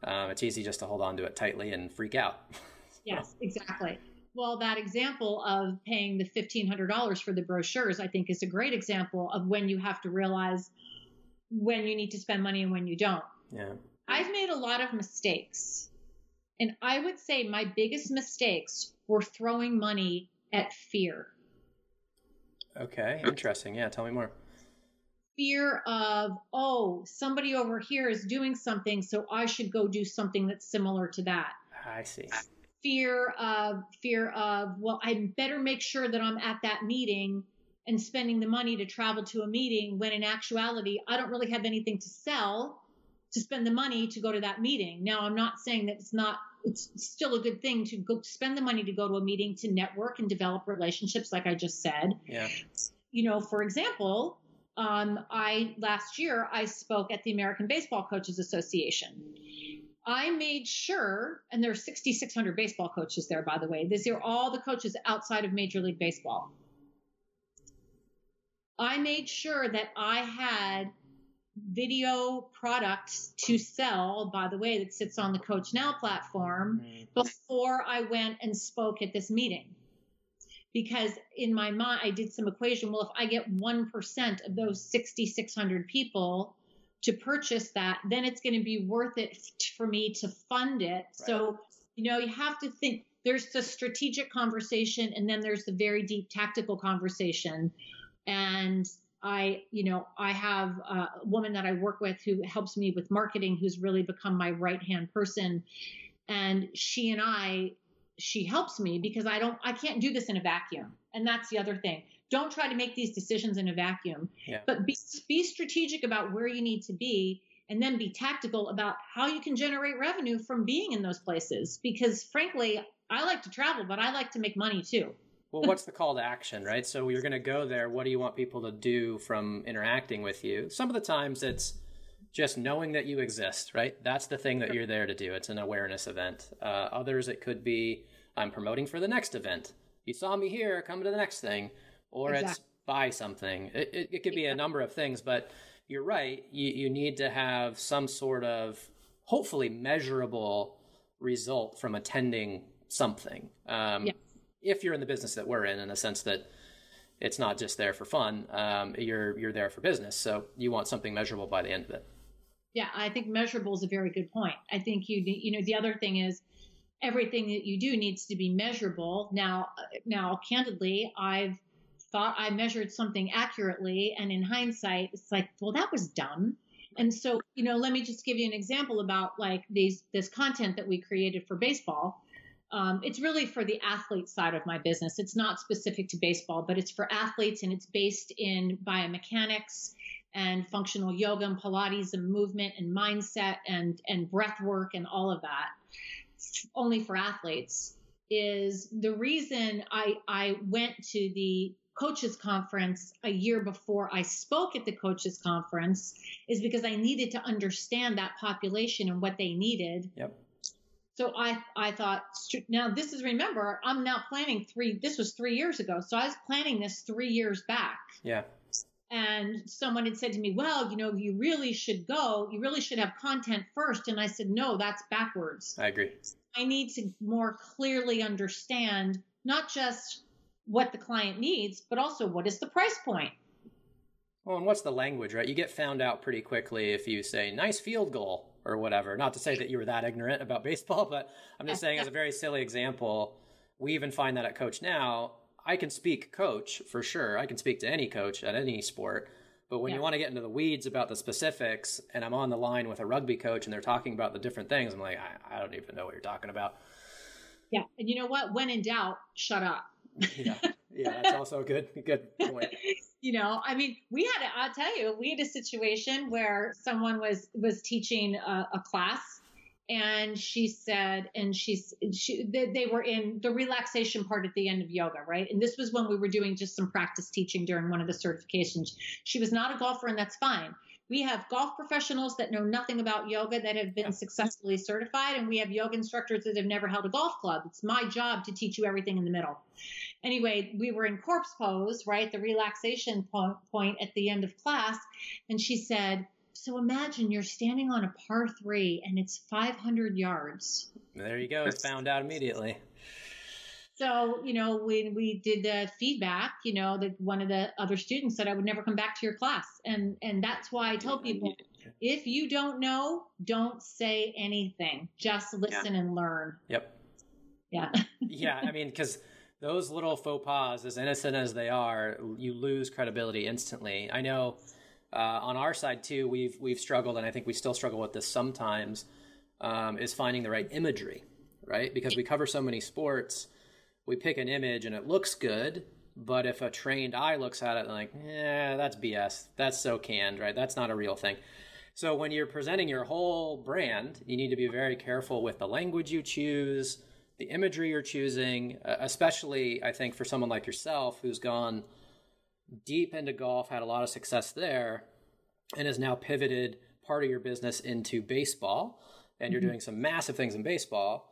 um, it's easy just to hold on to it tightly and freak out. yes, exactly. Well, that example of paying the $1,500 for the brochures, I think, is a great example of when you have to realize when you need to spend money and when you don't. Yeah. I've made a lot of mistakes. And I would say my biggest mistakes were throwing money at fear. Okay, interesting. Yeah, tell me more fear of, oh, somebody over here is doing something, so I should go do something that's similar to that. I see. Fear of, fear of, well, I better make sure that I'm at that meeting and spending the money to travel to a meeting when in actuality, I don't really have anything to sell to spend the money to go to that meeting. Now, I'm not saying that it's not, it's still a good thing to go spend the money to go to a meeting to network and develop relationships, like I just said. Yeah. You know, for example, um, I last year I spoke at the American Baseball Coaches Association. I made sure, and there are 6,600 baseball coaches there, by the way. These are all the coaches outside of Major League Baseball. I made sure that I had video products to sell, by the way, that sits on the Coach Now platform before I went and spoke at this meeting because in my mind I did some equation. Well, if I get 1% of those 6,600 people to purchase that, then it's going to be worth it for me to fund it. Right. So, you know, you have to think there's the strategic conversation and then there's the very deep tactical conversation. And I, you know, I have a woman that I work with who helps me with marketing who's really become my right hand person. And she and I she helps me because I don't, I can't do this in a vacuum. And that's the other thing. Don't try to make these decisions in a vacuum, yeah. but be, be strategic about where you need to be and then be tactical about how you can generate revenue from being in those places. Because frankly, I like to travel, but I like to make money too. Well, what's the call to action, right? So you're going to go there. What do you want people to do from interacting with you? Some of the times it's just knowing that you exist, right? That's the thing that you're there to do. It's an awareness event. Uh, others, it could be I'm promoting for the next event. You saw me here, come to the next thing. Or exactly. it's buy something. It, it, it could be a number of things, but you're right. You, you need to have some sort of hopefully measurable result from attending something. Um, yeah. If you're in the business that we're in, in a sense that it's not just there for fun, um, you're you're there for business. So you want something measurable by the end of it. Yeah, I think measurable is a very good point. I think you you know the other thing is everything that you do needs to be measurable. Now now candidly, I've thought I measured something accurately. And in hindsight, it's like, well, that was dumb. And so, you know, let me just give you an example about like these this content that we created for baseball. Um, it's really for the athlete side of my business. It's not specific to baseball, but it's for athletes and it's based in biomechanics and functional yoga and Pilates and movement and mindset and and breath work and all of that. only for athletes is the reason I I went to the coaches conference a year before I spoke at the coaches conference is because I needed to understand that population and what they needed. Yep. So I I thought now this is remember I'm now planning three this was 3 years ago. So I was planning this 3 years back. Yeah. And someone had said to me, "Well, you know, you really should go. You really should have content first. And I said, "No, that's backwards." I agree. I need to more clearly understand not just what the client needs, but also what is the price point? Well, and what's the language, right? You get found out pretty quickly if you say nice field goal or whatever. Not to say that you were that ignorant about baseball, but I'm just saying as a very silly example, we even find that at Coach Now. I can speak coach for sure. I can speak to any coach at any sport. But when yeah. you want to get into the weeds about the specifics, and I'm on the line with a rugby coach and they're talking about the different things, I'm like, I, I don't even know what you're talking about. Yeah. And you know what? When in doubt, shut up yeah, yeah, that's also a good good point. you know, I mean, we had, a, I'll tell you, we had a situation where someone was was teaching a, a class, and she said, and she's she they were in the relaxation part at the end of yoga, right? And this was when we were doing just some practice teaching during one of the certifications. She was not a golfer, and that's fine. We have golf professionals that know nothing about yoga that have been successfully certified, and we have yoga instructors that have never held a golf club. It's my job to teach you everything in the middle. Anyway, we were in corpse pose, right? The relaxation point at the end of class. And she said, So imagine you're standing on a par three and it's 500 yards. There you go. It's found out immediately. So, you know, when we did the feedback, you know, that one of the other students said I would never come back to your class. And and that's why I tell people if you don't know, don't say anything. Just listen yeah. and learn. Yep. Yeah. yeah, I mean cuz those little faux pas as innocent as they are, you lose credibility instantly. I know uh, on our side too, we've we've struggled and I think we still struggle with this sometimes um, is finding the right imagery, right? Because we cover so many sports we pick an image and it looks good, but if a trained eye looks at it, like, yeah, that's BS. That's so canned, right? That's not a real thing. So when you're presenting your whole brand, you need to be very careful with the language you choose, the imagery you're choosing, especially I think for someone like yourself who's gone deep into golf, had a lot of success there, and has now pivoted part of your business into baseball, and you're mm-hmm. doing some massive things in baseball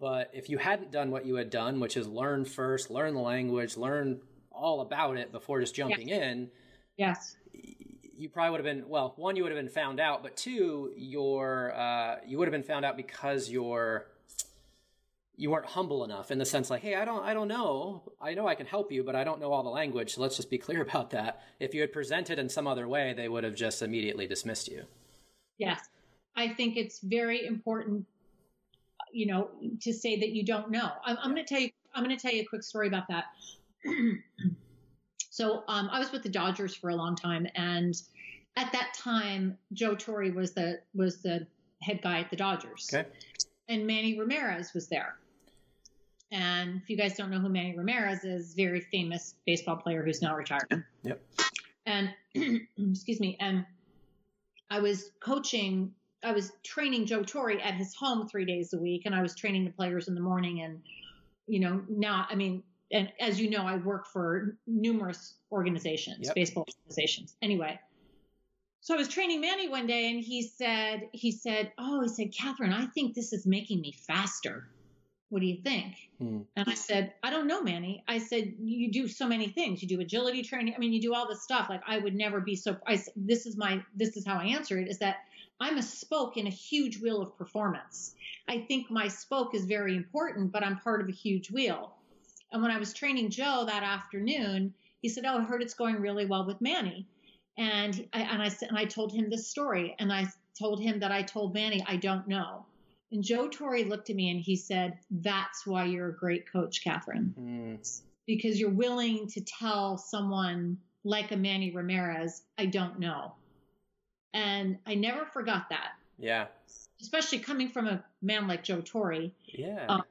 but if you hadn't done what you had done, which is learn first, learn the language, learn all about it before just jumping yes. in. Yes. You probably would have been well. One, you would have been found out, but two, your uh, you would have been found out because you're you weren't humble enough in the sense like, hey, I don't I don't know. I know I can help you, but I don't know all the language. So let's just be clear about that. If you had presented in some other way, they would have just immediately dismissed you. Yes. I think it's very important you know, to say that you don't know. I'm, I'm going to tell you, I'm going to tell you a quick story about that. so, um, I was with the Dodgers for a long time, and at that time, Joe Torre was the was the head guy at the Dodgers. Okay. And Manny Ramirez was there. And if you guys don't know who Manny Ramirez is, very famous baseball player who's now retired. Yep. And excuse me, and I was coaching, I was training Joe Torre at his home three days a week, and I was training the players in the morning. And, you know, now, I mean, and as you know, I work for numerous organizations, yep. baseball organizations. Anyway, so I was training Manny one day, and he said, he said, oh, he said, Katherine, I think this is making me faster. What do you think? Hmm. And I said, I don't know, Manny. I said, you do so many things. You do agility training. I mean, you do all this stuff. Like I would never be so. I, this is my. This is how I answer it. Is that I'm a spoke in a huge wheel of performance. I think my spoke is very important, but I'm part of a huge wheel. And when I was training Joe that afternoon, he said, "Oh, I heard it's going really well with Manny." And I, and I said, and I told him this story, and I told him that I told Manny I don't know. And Joe Torre looked at me and he said, That's why you're a great coach, Katherine. Mm. Because you're willing to tell someone like a Manny Ramirez, I don't know. And I never forgot that. Yeah. Especially coming from a man like Joe Torre. Yeah. Um,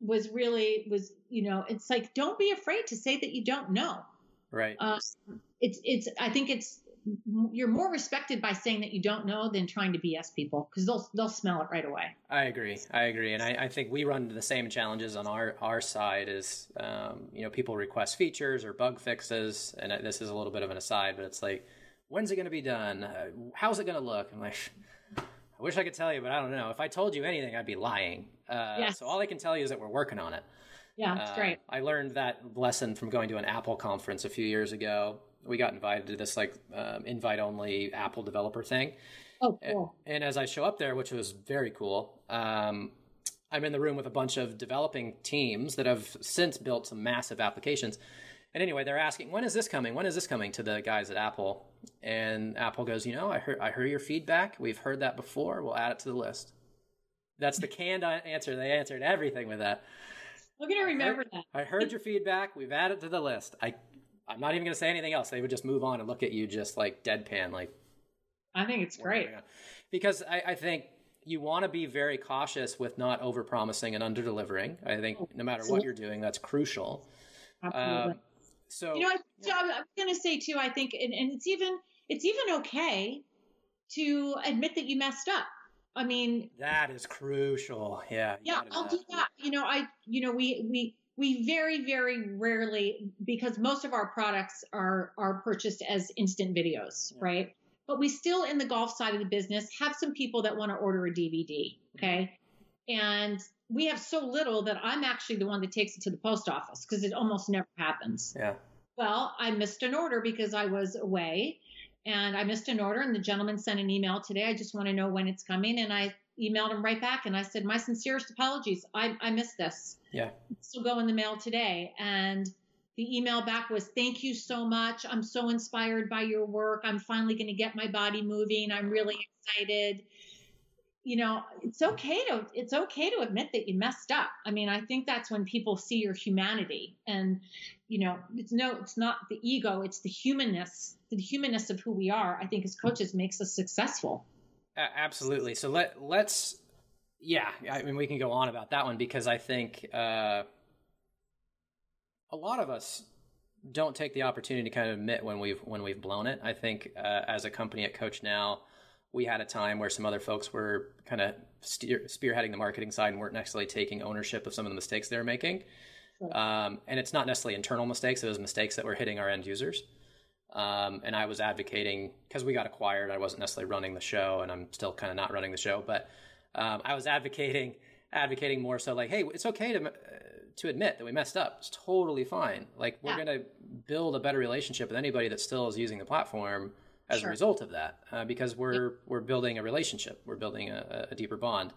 was really was you know it's like don't be afraid to say that you don't know. Right. Uh, it's it's I think it's you're more respected by saying that you don't know than trying to BS people because they'll they'll smell it right away. I agree. I agree, and I, I think we run into the same challenges on our our side. Is um, you know people request features or bug fixes, and this is a little bit of an aside, but it's like, when's it going to be done? Uh, how's it going to look? I'm like. I wish I could tell you, but I don't know. If I told you anything, I'd be lying. Uh, yes. So all I can tell you is that we're working on it. Yeah, that's uh, great. I learned that lesson from going to an Apple conference a few years ago we got invited to this like um, invite only Apple developer thing. Oh, cool. And, and, as I show up there, which was very cool, um, I'm in the room with a bunch of developing teams that have since built some massive applications. And anyway, they're asking, when is this coming? When is this coming to the guys at Apple? And Apple goes, you know, I heard, I heard your feedback. We've heard that before. We'll add it to the list. That's the canned answer. They answered everything with that. We're gonna remember I heard, that. I heard your feedback. We've added to the list. I I'm not even going to say anything else. They would just move on and look at you just like deadpan, like. I think it's great because I, I think you want to be very cautious with not over promising and under delivering. I think no matter what you're doing, that's crucial. Absolutely. Um, so you know, I, yeah. I'm going to say too. I think, and, and it's even it's even okay to admit that you messed up. I mean, that is crucial. Yeah. Yeah, I'll do that. You know, I, you know, we, we, we very very rarely because most of our products are are purchased as instant videos yeah. right but we still in the golf side of the business have some people that want to order a dvd mm-hmm. okay and we have so little that i'm actually the one that takes it to the post office because it almost never happens yeah well i missed an order because i was away and i missed an order and the gentleman sent an email today i just want to know when it's coming and i emailed him right back and I said, My sincerest apologies. I, I missed this. Yeah. This will go in the mail today. And the email back was, Thank you so much. I'm so inspired by your work. I'm finally going to get my body moving. I'm really excited. You know, it's okay to it's okay to admit that you messed up. I mean, I think that's when people see your humanity. And, you know, it's no, it's not the ego, it's the humanness, the humanness of who we are, I think as coaches makes us successful absolutely. So let let's yeah, I mean we can go on about that one because I think uh, a lot of us don't take the opportunity to kind of admit when we've when we've blown it. I think uh, as a company at Coach Now, we had a time where some other folks were kind of steer, spearheading the marketing side and weren't necessarily taking ownership of some of the mistakes they were making. Sure. Um, and it's not necessarily internal mistakes; it was mistakes that were hitting our end users. Um, and I was advocating because we got acquired. I wasn't necessarily running the show, and I'm still kind of not running the show. But um, I was advocating, advocating more so like, hey, it's okay to uh, to admit that we messed up. It's totally fine. Like we're yeah. going to build a better relationship with anybody that still is using the platform as sure. a result of that, uh, because we're yeah. we're building a relationship. We're building a, a deeper bond.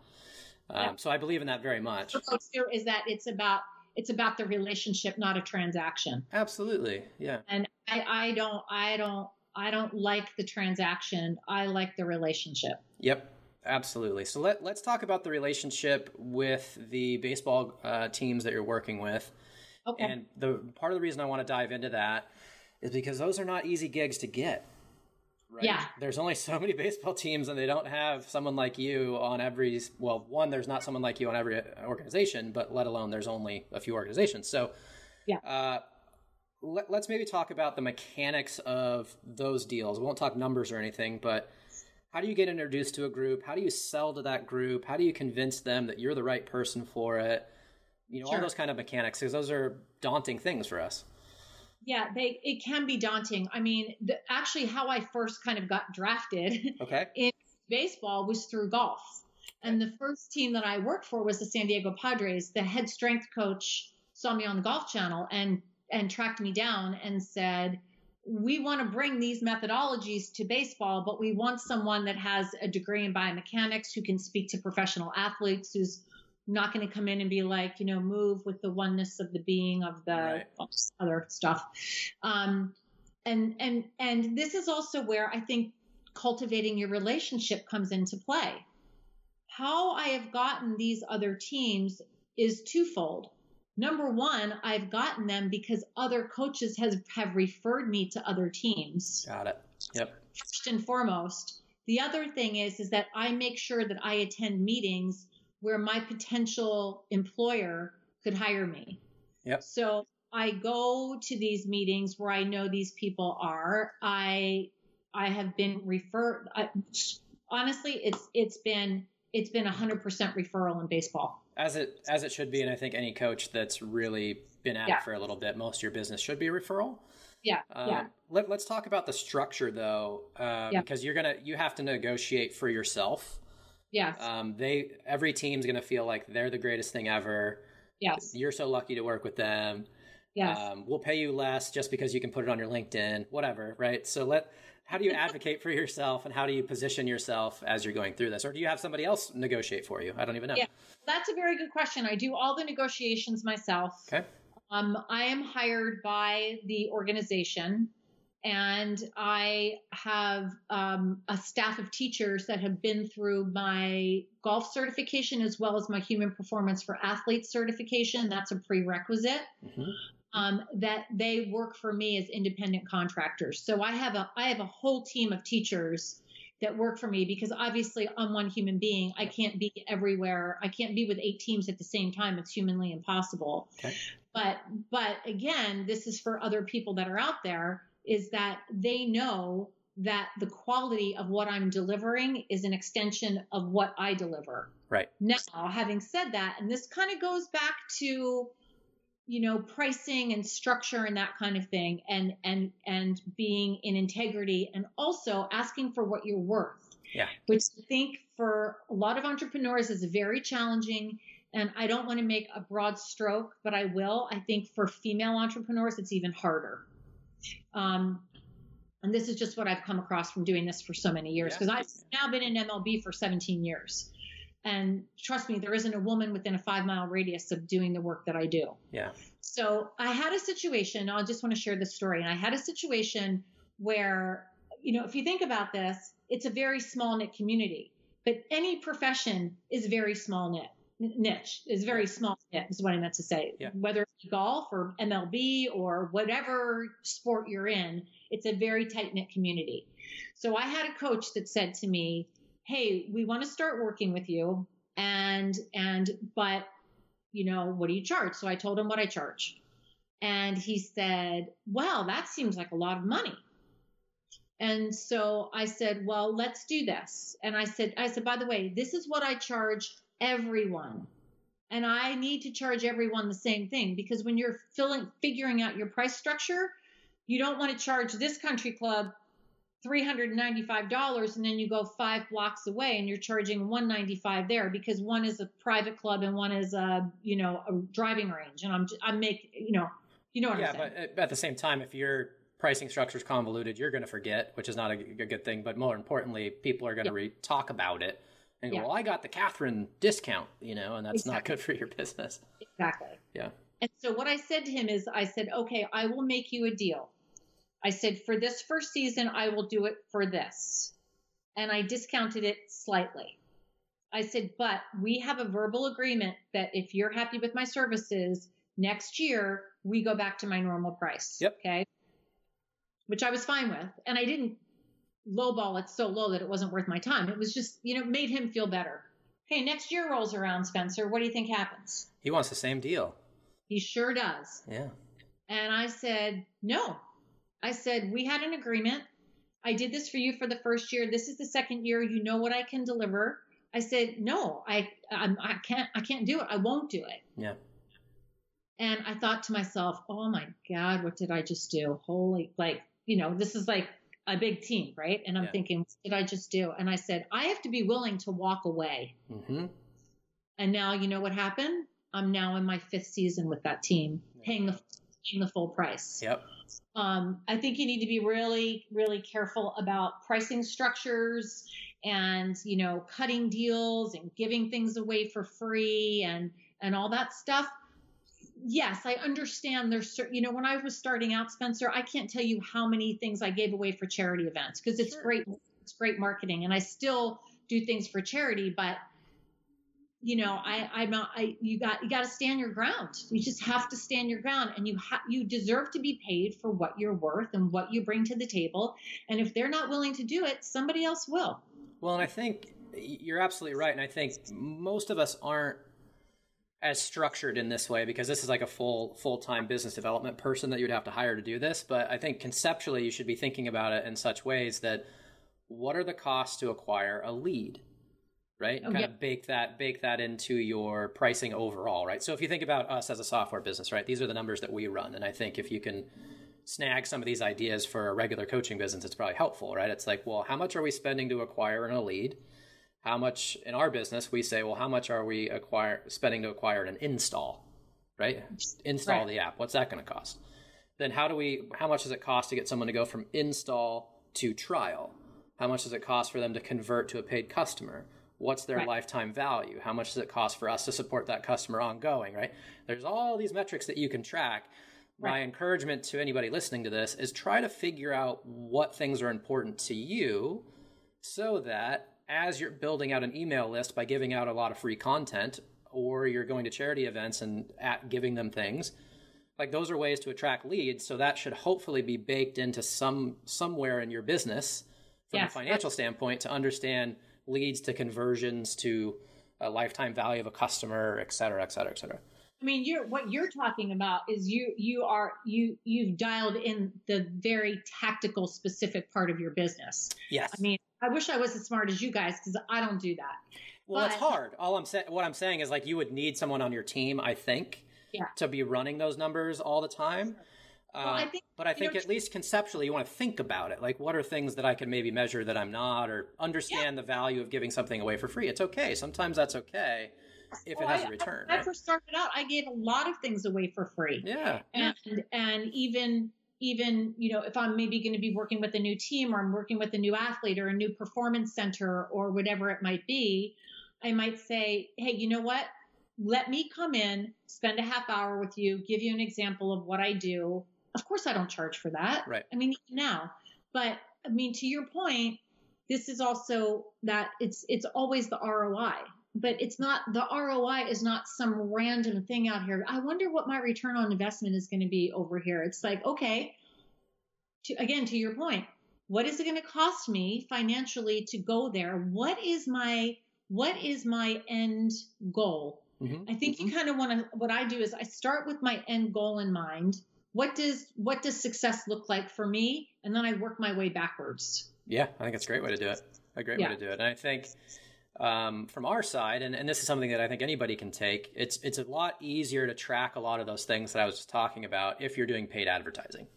Um, yeah. So I believe in that very much. Is that it's about it's about the relationship, not a transaction. Absolutely, yeah. And I, I don't, I don't, I don't like the transaction. I like the relationship. Yep, absolutely. So let let's talk about the relationship with the baseball uh, teams that you're working with. Okay. And the part of the reason I want to dive into that is because those are not easy gigs to get. Right? Yeah. There's only so many baseball teams, and they don't have someone like you on every. Well, one, there's not someone like you on every organization, but let alone there's only a few organizations. So, yeah. Uh, let, us maybe talk about the mechanics of those deals. We won't talk numbers or anything, but How do you get introduced to a group? How do you sell to that group? How do you convince them that you're the right person for it? You know, sure. all those kind of mechanics, because those are daunting things for us. Yeah, they it can be daunting. I mean, the, actually, how I first kind of got drafted okay. in baseball was through golf. And the first team that I worked for was the San Diego Padres. The head strength coach saw me on the Golf Channel and and tracked me down and said, we want to bring these methodologies to baseball, but we want someone that has a degree in biomechanics who can speak to professional athletes, who's not going to come in and be like, you know, move with the oneness of the being of the right. other stuff. Um, and and and this is also where I think cultivating your relationship comes into play. How I have gotten these other teams is twofold number one, I've gotten them because other coaches has have referred me to other teams. Got it. Yep. First and foremost. The other thing is is that I make sure that I attend meetings where my potential employer could hire me. Yep. So I go to these meetings where I know these people are. I I have been referred. I, honestly, it's it's been it's been 100% referral in baseball as it as it should be, and I think any coach that's really been at yeah. it for a little bit, most of your business should be referral. Yeah, um, yeah. Let, us talk about the structure though, uh, yeah. because you're gonna you have to negotiate for yourself. Yes. Um, they every team's gonna feel like they're the greatest thing ever. Yes. You're so lucky to work with them. Yes. Um, we'll pay you less just because you can put it on your LinkedIn, whatever, right? So let how do you advocate for yourself and how do you position yourself as you're going through this or do you have somebody else negotiate for you i don't even know yeah that's a very good question i do all the negotiations myself okay um, i am hired by the organization and i have um, a staff of teachers that have been through my golf certification as well as my human performance for athletes certification that's a prerequisite mm-hmm um, that they work for me as independent contractors. So I have a I have a whole team of teachers that work for me because obviously I'm one human being. I can't be everywhere. I can't be with eight teams at the same time. It's humanly impossible. Okay. But but again, this is for other people that are out there is that they know that the quality of what I'm delivering is an extension of what I deliver. Right. Now, having said that, and this kind of goes back to you know pricing and structure and that kind of thing and and and being in integrity and also asking for what you're worth yeah which i think for a lot of entrepreneurs is very challenging and i don't want to make a broad stroke but i will i think for female entrepreneurs it's even harder um, and this is just what i've come across from doing this for so many years because i've now been in mlb for 17 years and trust me, there isn't a woman within a five mile radius of doing the work that I do. Yeah. So I had a situation, I just want to share this story. And I had a situation where, you know, if you think about this, it's a very small knit community, but any profession is very small knit niche is very small niche is what I meant to say. Yeah. Whether it's golf or MLB or whatever sport you're in, it's a very tight knit community. So I had a coach that said to me, hey, we want to start working with you. And, and, but, you know, what do you charge? So I told him what I charge. And he said, well, that seems like a lot of money. And so I said, well, let's do this. And I said, I said, by the way, this is what I charge everyone. And I need to charge everyone the same thing because when you're filling, figuring out your price structure, you don't want to charge this country club $395 and then you go five blocks away and you're charging 195 there because one is a private club and one is a you know a driving range and i'm i'm make you know you know what yeah, i'm saying but uh, at the same time if your pricing structure is convoluted you're going to forget which is not a, good thing but more importantly people are going to yeah. re- talk about it and go yeah. well i got the katherine discount you know and that's exactly. not good for your business exactly yeah and so what i said to him is i said okay i will make you a deal I said, for this first season, I will do it for this. And I discounted it slightly. I said, but we have a verbal agreement that if you're happy with my services, next year we go back to my normal price. Yep. Okay. Which I was fine with. And I didn't lowball it so low that it wasn't worth my time. It was just, you know, made him feel better. Hey, next year rolls around, Spencer. What do you think happens? He wants the same deal. He sure does. Yeah. And I said, no, I said, we had an agreement I did this for you for the first year. This is the second year. You know what I can deliver. I said, no, I, I'm, I can't, I can't do it. I won't do it. Yeah. And I thought to myself, oh my God, what did I just do? Holy, like, you know, this is like a big team, right? And I'm Yeah. thinking, what did I just do? And I said, I have to be willing to walk away. Mm-hmm. And now, you know what happened? I'm now in my fifth season with that team, paying the paying the full price. Yep. Um, I think you need to be really, really careful about pricing structures and you know cutting deals and giving things away for free and and all that stuff. Yes, I understand. There's cer- you know when I was starting out, Spencer, I can't tell you how many things I gave away for charity events because it's Sure. great. It's great marketing, and I still do things for charity, but you know, I, I'm not, I, you got, you got to stand your ground. You just have to stand your ground and you have, you deserve to be paid for what you're worth and what you bring to the table. And if they're not willing to do it, somebody else will. Well, and I think you're absolutely right. And I think most of us aren't as structured in this way because this is like a full full time business development person that you'd have to hire to do this. But I think conceptually you should be thinking about it in such ways that what are the costs to acquire a lead? Right? Oh, kind yeah. of bake that bake that into your pricing overall, right? So if you think about us as a software business, right, these are the numbers that we run. And I think if you can snag some of these ideas for a regular coaching business, it's probably helpful, right? It's like, well, how much are we spending to acquire a lead? How much in our business we say, well, how much are we acquire spending to acquire an install, right? Install Right. the app. What's that going to cost? Then how do we? How much does it cost to get someone to go from install to trial? How much does it cost for them to convert to a paid customer? What's their Right. lifetime value? How much does it cost for us to support that customer ongoing, right? There's all these metrics that you can track. My encouragement to anybody listening to this is try to figure out what things are important to you so that as you're building out an email list by giving out a lot of free content or you're going to charity events and at giving them things like those are ways to attract leads so that should hopefully be baked into some somewhere in your business from Yes. a financial standpoint to understand leads to conversions to a lifetime value of a customer et cetera et cetera et cetera I mean, you're, what you're talking about is you, you are, you, you've dialed in the very tactical, specific part of your business. yes I mean, I wish I was as smart as you guys because I don't do that. Well, it's hard. All I'm saying, what I'm saying is like you would need someone on your team, I think, Yeah. to be running those numbers all the time. Well, Uh, I think- but I think know- at least conceptually, you want to think about it. Like, what are things that I can maybe measure that I'm not, or understand the value of giving something away for free? It's okay. Sometimes that's okay if it has I- a return. I right? first started out, I gave a lot of things away for free. Yeah. and and even even you know if i'm maybe going to be working with a new team or i'm working with a new athlete or a new performance center or whatever it might be i might say hey you know what? Let me come in spend a half hour with you give you an example of what i do. Of course i don't charge for that. Right. i mean now. But i mean to your point this is also that it's it's always the roi but it's not the ROI is not some random thing out here. I wonder what my return on investment is going to be over here. It's like, okay, to, again, to your point, what is it going to cost me financially to go there? What is my what is my end goal? Mhm. I think you kind of want to what I do is I start with my end goal in mind. What does what does success look like for me? And then I work my way backwards. Yeah, I think it's a great way to do it. A great Yeah. way to do it. And I think um, from our side, and, and this is something that I think anybody can take, it's it's a lot easier to track a lot of those things that I was just talking about if you're doing paid advertising.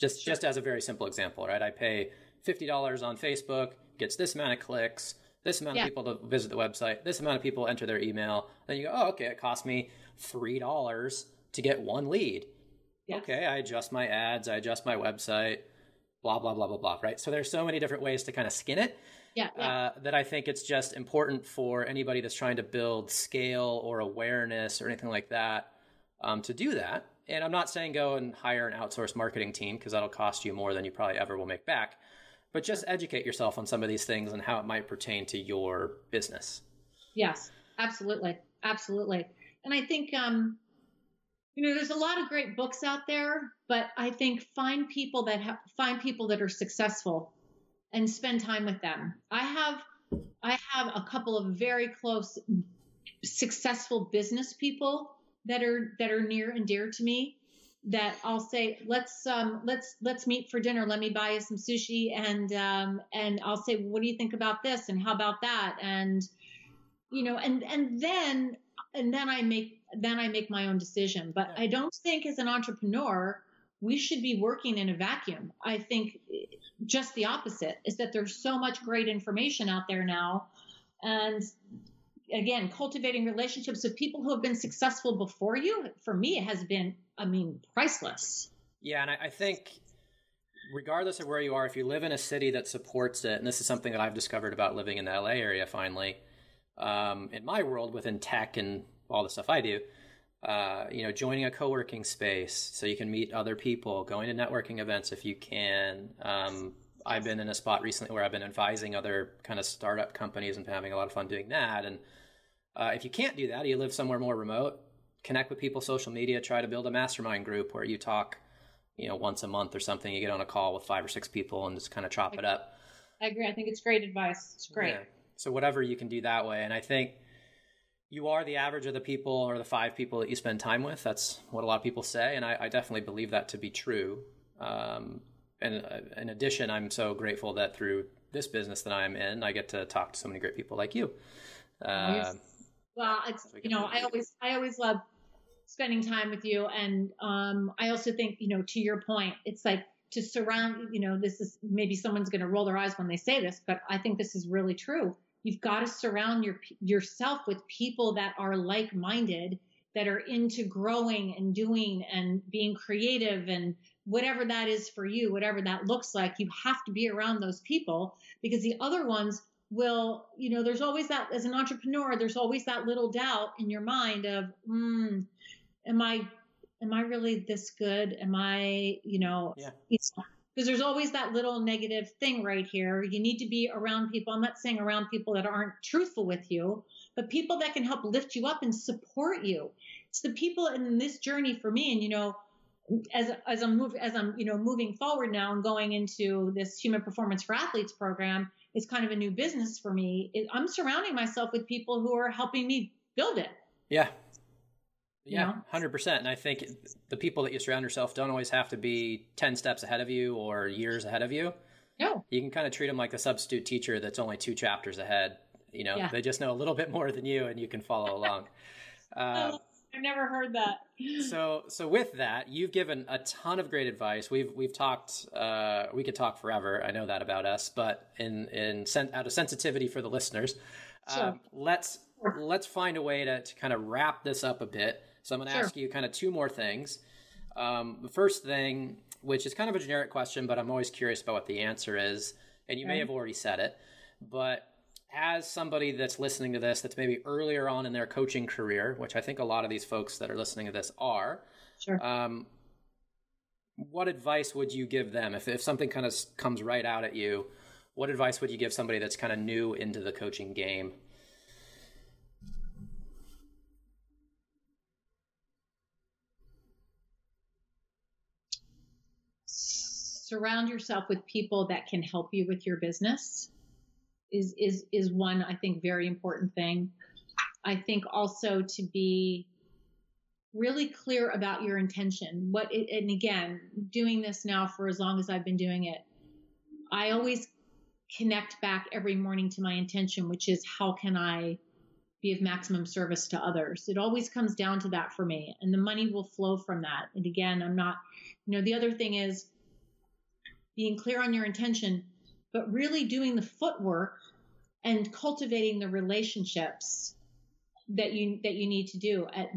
Just just as a very simple example, right? I pay fifty dollars on Facebook, gets this amount of clicks, this amount Yeah. of people to visit the website, this amount of people enter their email. Then you go, oh, okay, it cost me three dollars to get one lead. Yes. Okay, I adjust my ads, I adjust my website, blah blah blah blah blah. Right. So there's so many different ways to kind of skin it Yeah, yeah. uh, that I think it's just important for anybody that's trying to build scale or awareness or anything like that um, to do that. And I'm not saying go and hire an outsourced marketing team because that'll cost you more than you probably ever will make back. But just educate yourself on some of these things and how it might pertain to your business. Yes, absolutely. Absolutely. And I think, um, you know, there's a lot of great books out there, but I think find people that have, find people that are successful and spend time with them. I have, I have a couple of very close, successful business people that are, that are near and dear to me. that I'll say, let's um, let's let's meet for dinner. Let me buy you some sushi, and um, and I'll say, what do you think about this, and how about that, and you know, and and then and then I make then I make my own decision. But I don't think as an entrepreneur we should be working in a vacuum. I think just the opposite is that there's so much great information out there now, and again, cultivating relationships with people who have been successful before you, for me, has been, I mean, priceless. Yeah, and I, I think regardless of where you are, if you live in a city that supports it, and this is something that I've discovered about living in the LA area finally, um, in my world within tech and all the stuff I do, uh, you know, joining a co-working space so you can meet other people, going to networking events if you can. Um, I've been in a spot recently where I've been advising other kind of startup companies and having a lot of fun doing that. And uh, if you can't do that, you live somewhere more remote, connect with people, social media, try to build a mastermind group where you talk, you know, once a month or something. You get on a call with five or six people and just kind of chop it up. I agree. I think it's great advice. It's great. Yeah. So whatever you can do that way, and I think you are the average of the people or the five people that you spend time with. That's what a lot of people say, and I, I definitely believe that to be true. Um, and uh, in addition, I'm so grateful that through this business that I'm in, I get to talk to so many great people like you. Uh, well, it's you know, I always I always love spending time with you, and um, I also think you know, to your point, it's like to surround. You know, this is maybe someone's going to roll their eyes when they say this, but I think this is really true You've got to surround your, yourself with people that are like minded, that are into growing and doing and being creative and whatever that is for you, whatever that looks like. You have to be around those people because the other ones will, you know, there's always that, as an entrepreneur, there's always that little doubt in your mind of, hmm, am I am I really this good? Am I, you know, yeah because there's always that little negative thing right here. You need to be around people. I'm not saying around people that aren't truthful with you, but people that can help lift you up and support you. It's the people in this journey for me. And, you know, as, as I'm move, as I'm, you know, moving forward now and going into this human performance for athletes program, it's kind of a new business for me. It, I'm surrounding myself with people who are helping me build it. Yeah. Yeah, hundred percent. And I think the people that you surround yourself don't always have to be ten steps ahead of you or years ahead of you. No, you can kind of treat them like the substitute teacher that's only two chapters ahead. You know, yeah. they just know a little bit more than you, and you can follow along. Uh, I've never heard that. so, so with that, you've given a ton of great advice. We've we've talked. Uh, we could talk forever. I know that about us, but in in sen- out of sensitivity for the listeners, sure. um, let's let's find a way to, to kind of wrap this up a bit. So I'm going to sure. ask you kind of two more things. Um, the first thing, which is kind of a generic question, but I'm always curious about what the answer is, and you okay. may have already said it, but as somebody that's listening to this, that's maybe earlier on in their coaching career, which I think a lot of these folks that are listening to this are, sure. Um, what advice would you give them if, if something kind of comes right out at you? What advice would you give somebody that's kind of new into the coaching game? Surround yourself with people that can help you with your business is is is one I think very important thing. I think also to be really clear about your intention. What it, and again, doing this now for as long as I've been doing it, I always connect back every morning to my intention, which is how can I be of maximum service to others. It always comes down to that for me, and the money will flow from that. And again, I'm not, you know, the other thing is being clear on your intention, but really doing the footwork and cultivating the relationships that you that you need to do at,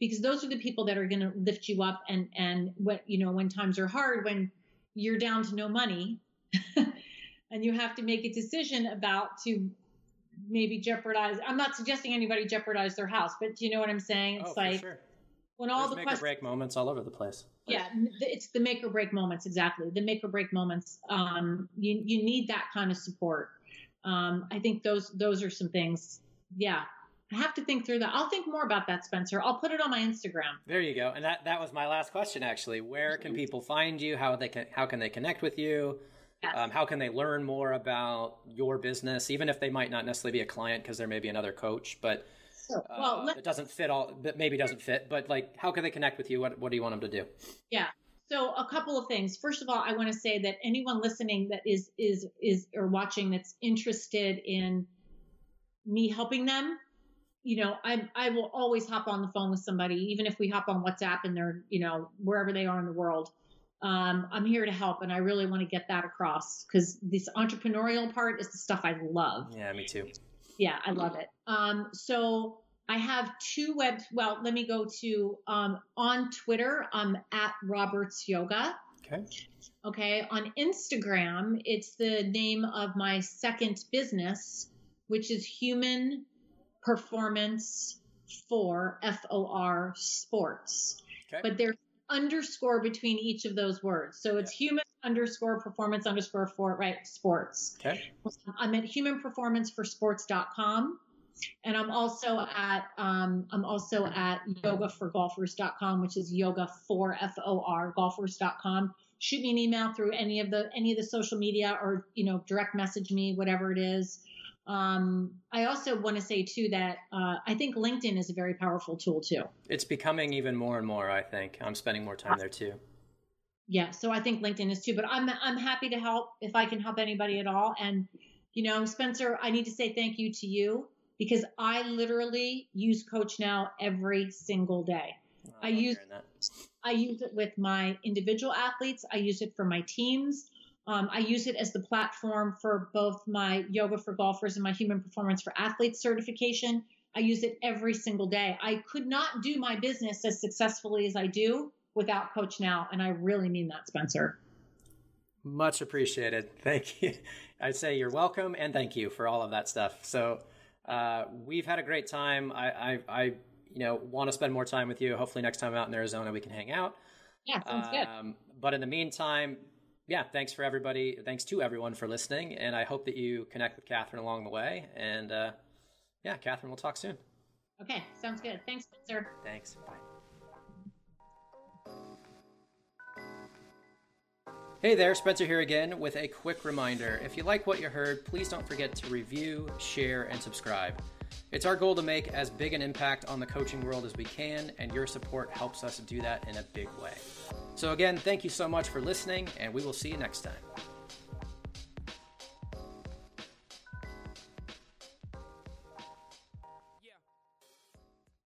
because those are the people that are going to lift you up and and what you know when times are hard when you're down to no money and you have to make a decision about to maybe jeopardize i'm not suggesting anybody jeopardize their house but do you know what i'm saying it's oh, like sure. When all There's the make questions, or break moments all over the place. Yeah it's the make or break moments exactly. The make or break moments um, you you need that kind of support. Um, i think those those are some things yeah. I have to think through that. I'll think more about that spencer. I'll put it on my instagram. There you go. And that that was my last question actually. Where can people find you? How they can how can they connect with you? Yes. um, how can they learn more about your business even if they might not necessarily be a client because there may be another coach but So, well, uh, it doesn't fit all, that maybe doesn't fit, but like, how can they connect with you? What What do you want them to do? Yeah. So a couple of things. First of all, I want to say that anyone listening that is is is or watching that's interested in me helping them, you know, I I will always hop on the phone with somebody, even if we hop on WhatsApp and they're you know wherever they are in the world. Um, I'm here to help, and I really want to get that across because this entrepreneurial part is the stuff I love. Yeah, me too. Yeah, I love it. Um, so I have two web. Well, let me go to um, on Twitter. I'm at Roberts Yoga. Okay. Okay. On Instagram, it's the name of my second business, which is Human Performance for F O R Sports. Okay. But there's underscore between each of those words. So it's human underscore performance underscore for right sports. Okay. I'm at humanperformanceforsports.com. And I'm also at um, I'm also at yogaforgolfers.com, which is yoga for F O R golfers.com. Shoot me an email through any of the any of the social media or you know direct message me whatever it is. Um, I also want to say too that uh, I think LinkedIn is a very powerful tool too. It's becoming even more and more. I think I'm spending more time there too. Yeah, so I think LinkedIn is too, but I'm I'm happy to help if I can help anybody at all. And you know, Spencer, I need to say thank you to you because I literally use Coach Now every single day. I use-. I use it with my individual athletes. I use it for my teams. Um, I use it as the platform for both my yoga for golfers and my human performance for athletes certification. I use it every single day. I could not do my business as successfully as I do without Coach Now, and I really mean that, Spencer. Much appreciated. Thank you. I'd say you're welcome and thank you for all of that stuff. So uh, we've had a great time. I, I, I, you know, want to spend more time with you. Hopefully, next time I'm out in Arizona, we can hang out. Yeah, sounds good. Um, but in the meantime, yeah, thanks for everybody. Thanks to everyone for listening, and I hope that you connect with Katherine along the way. And uh, yeah, Katherine, we'll talk soon. Okay, sounds good. Thanks, Spencer. Thanks. Bye. Hey there, Spencer here again with a quick reminder. If you like what you heard, please don't forget to review, share, and subscribe. It's our goal to make as big an impact on the coaching world as we can, and your support helps us do that in a big way. So, again, thank you so much for listening, and we will see you next time.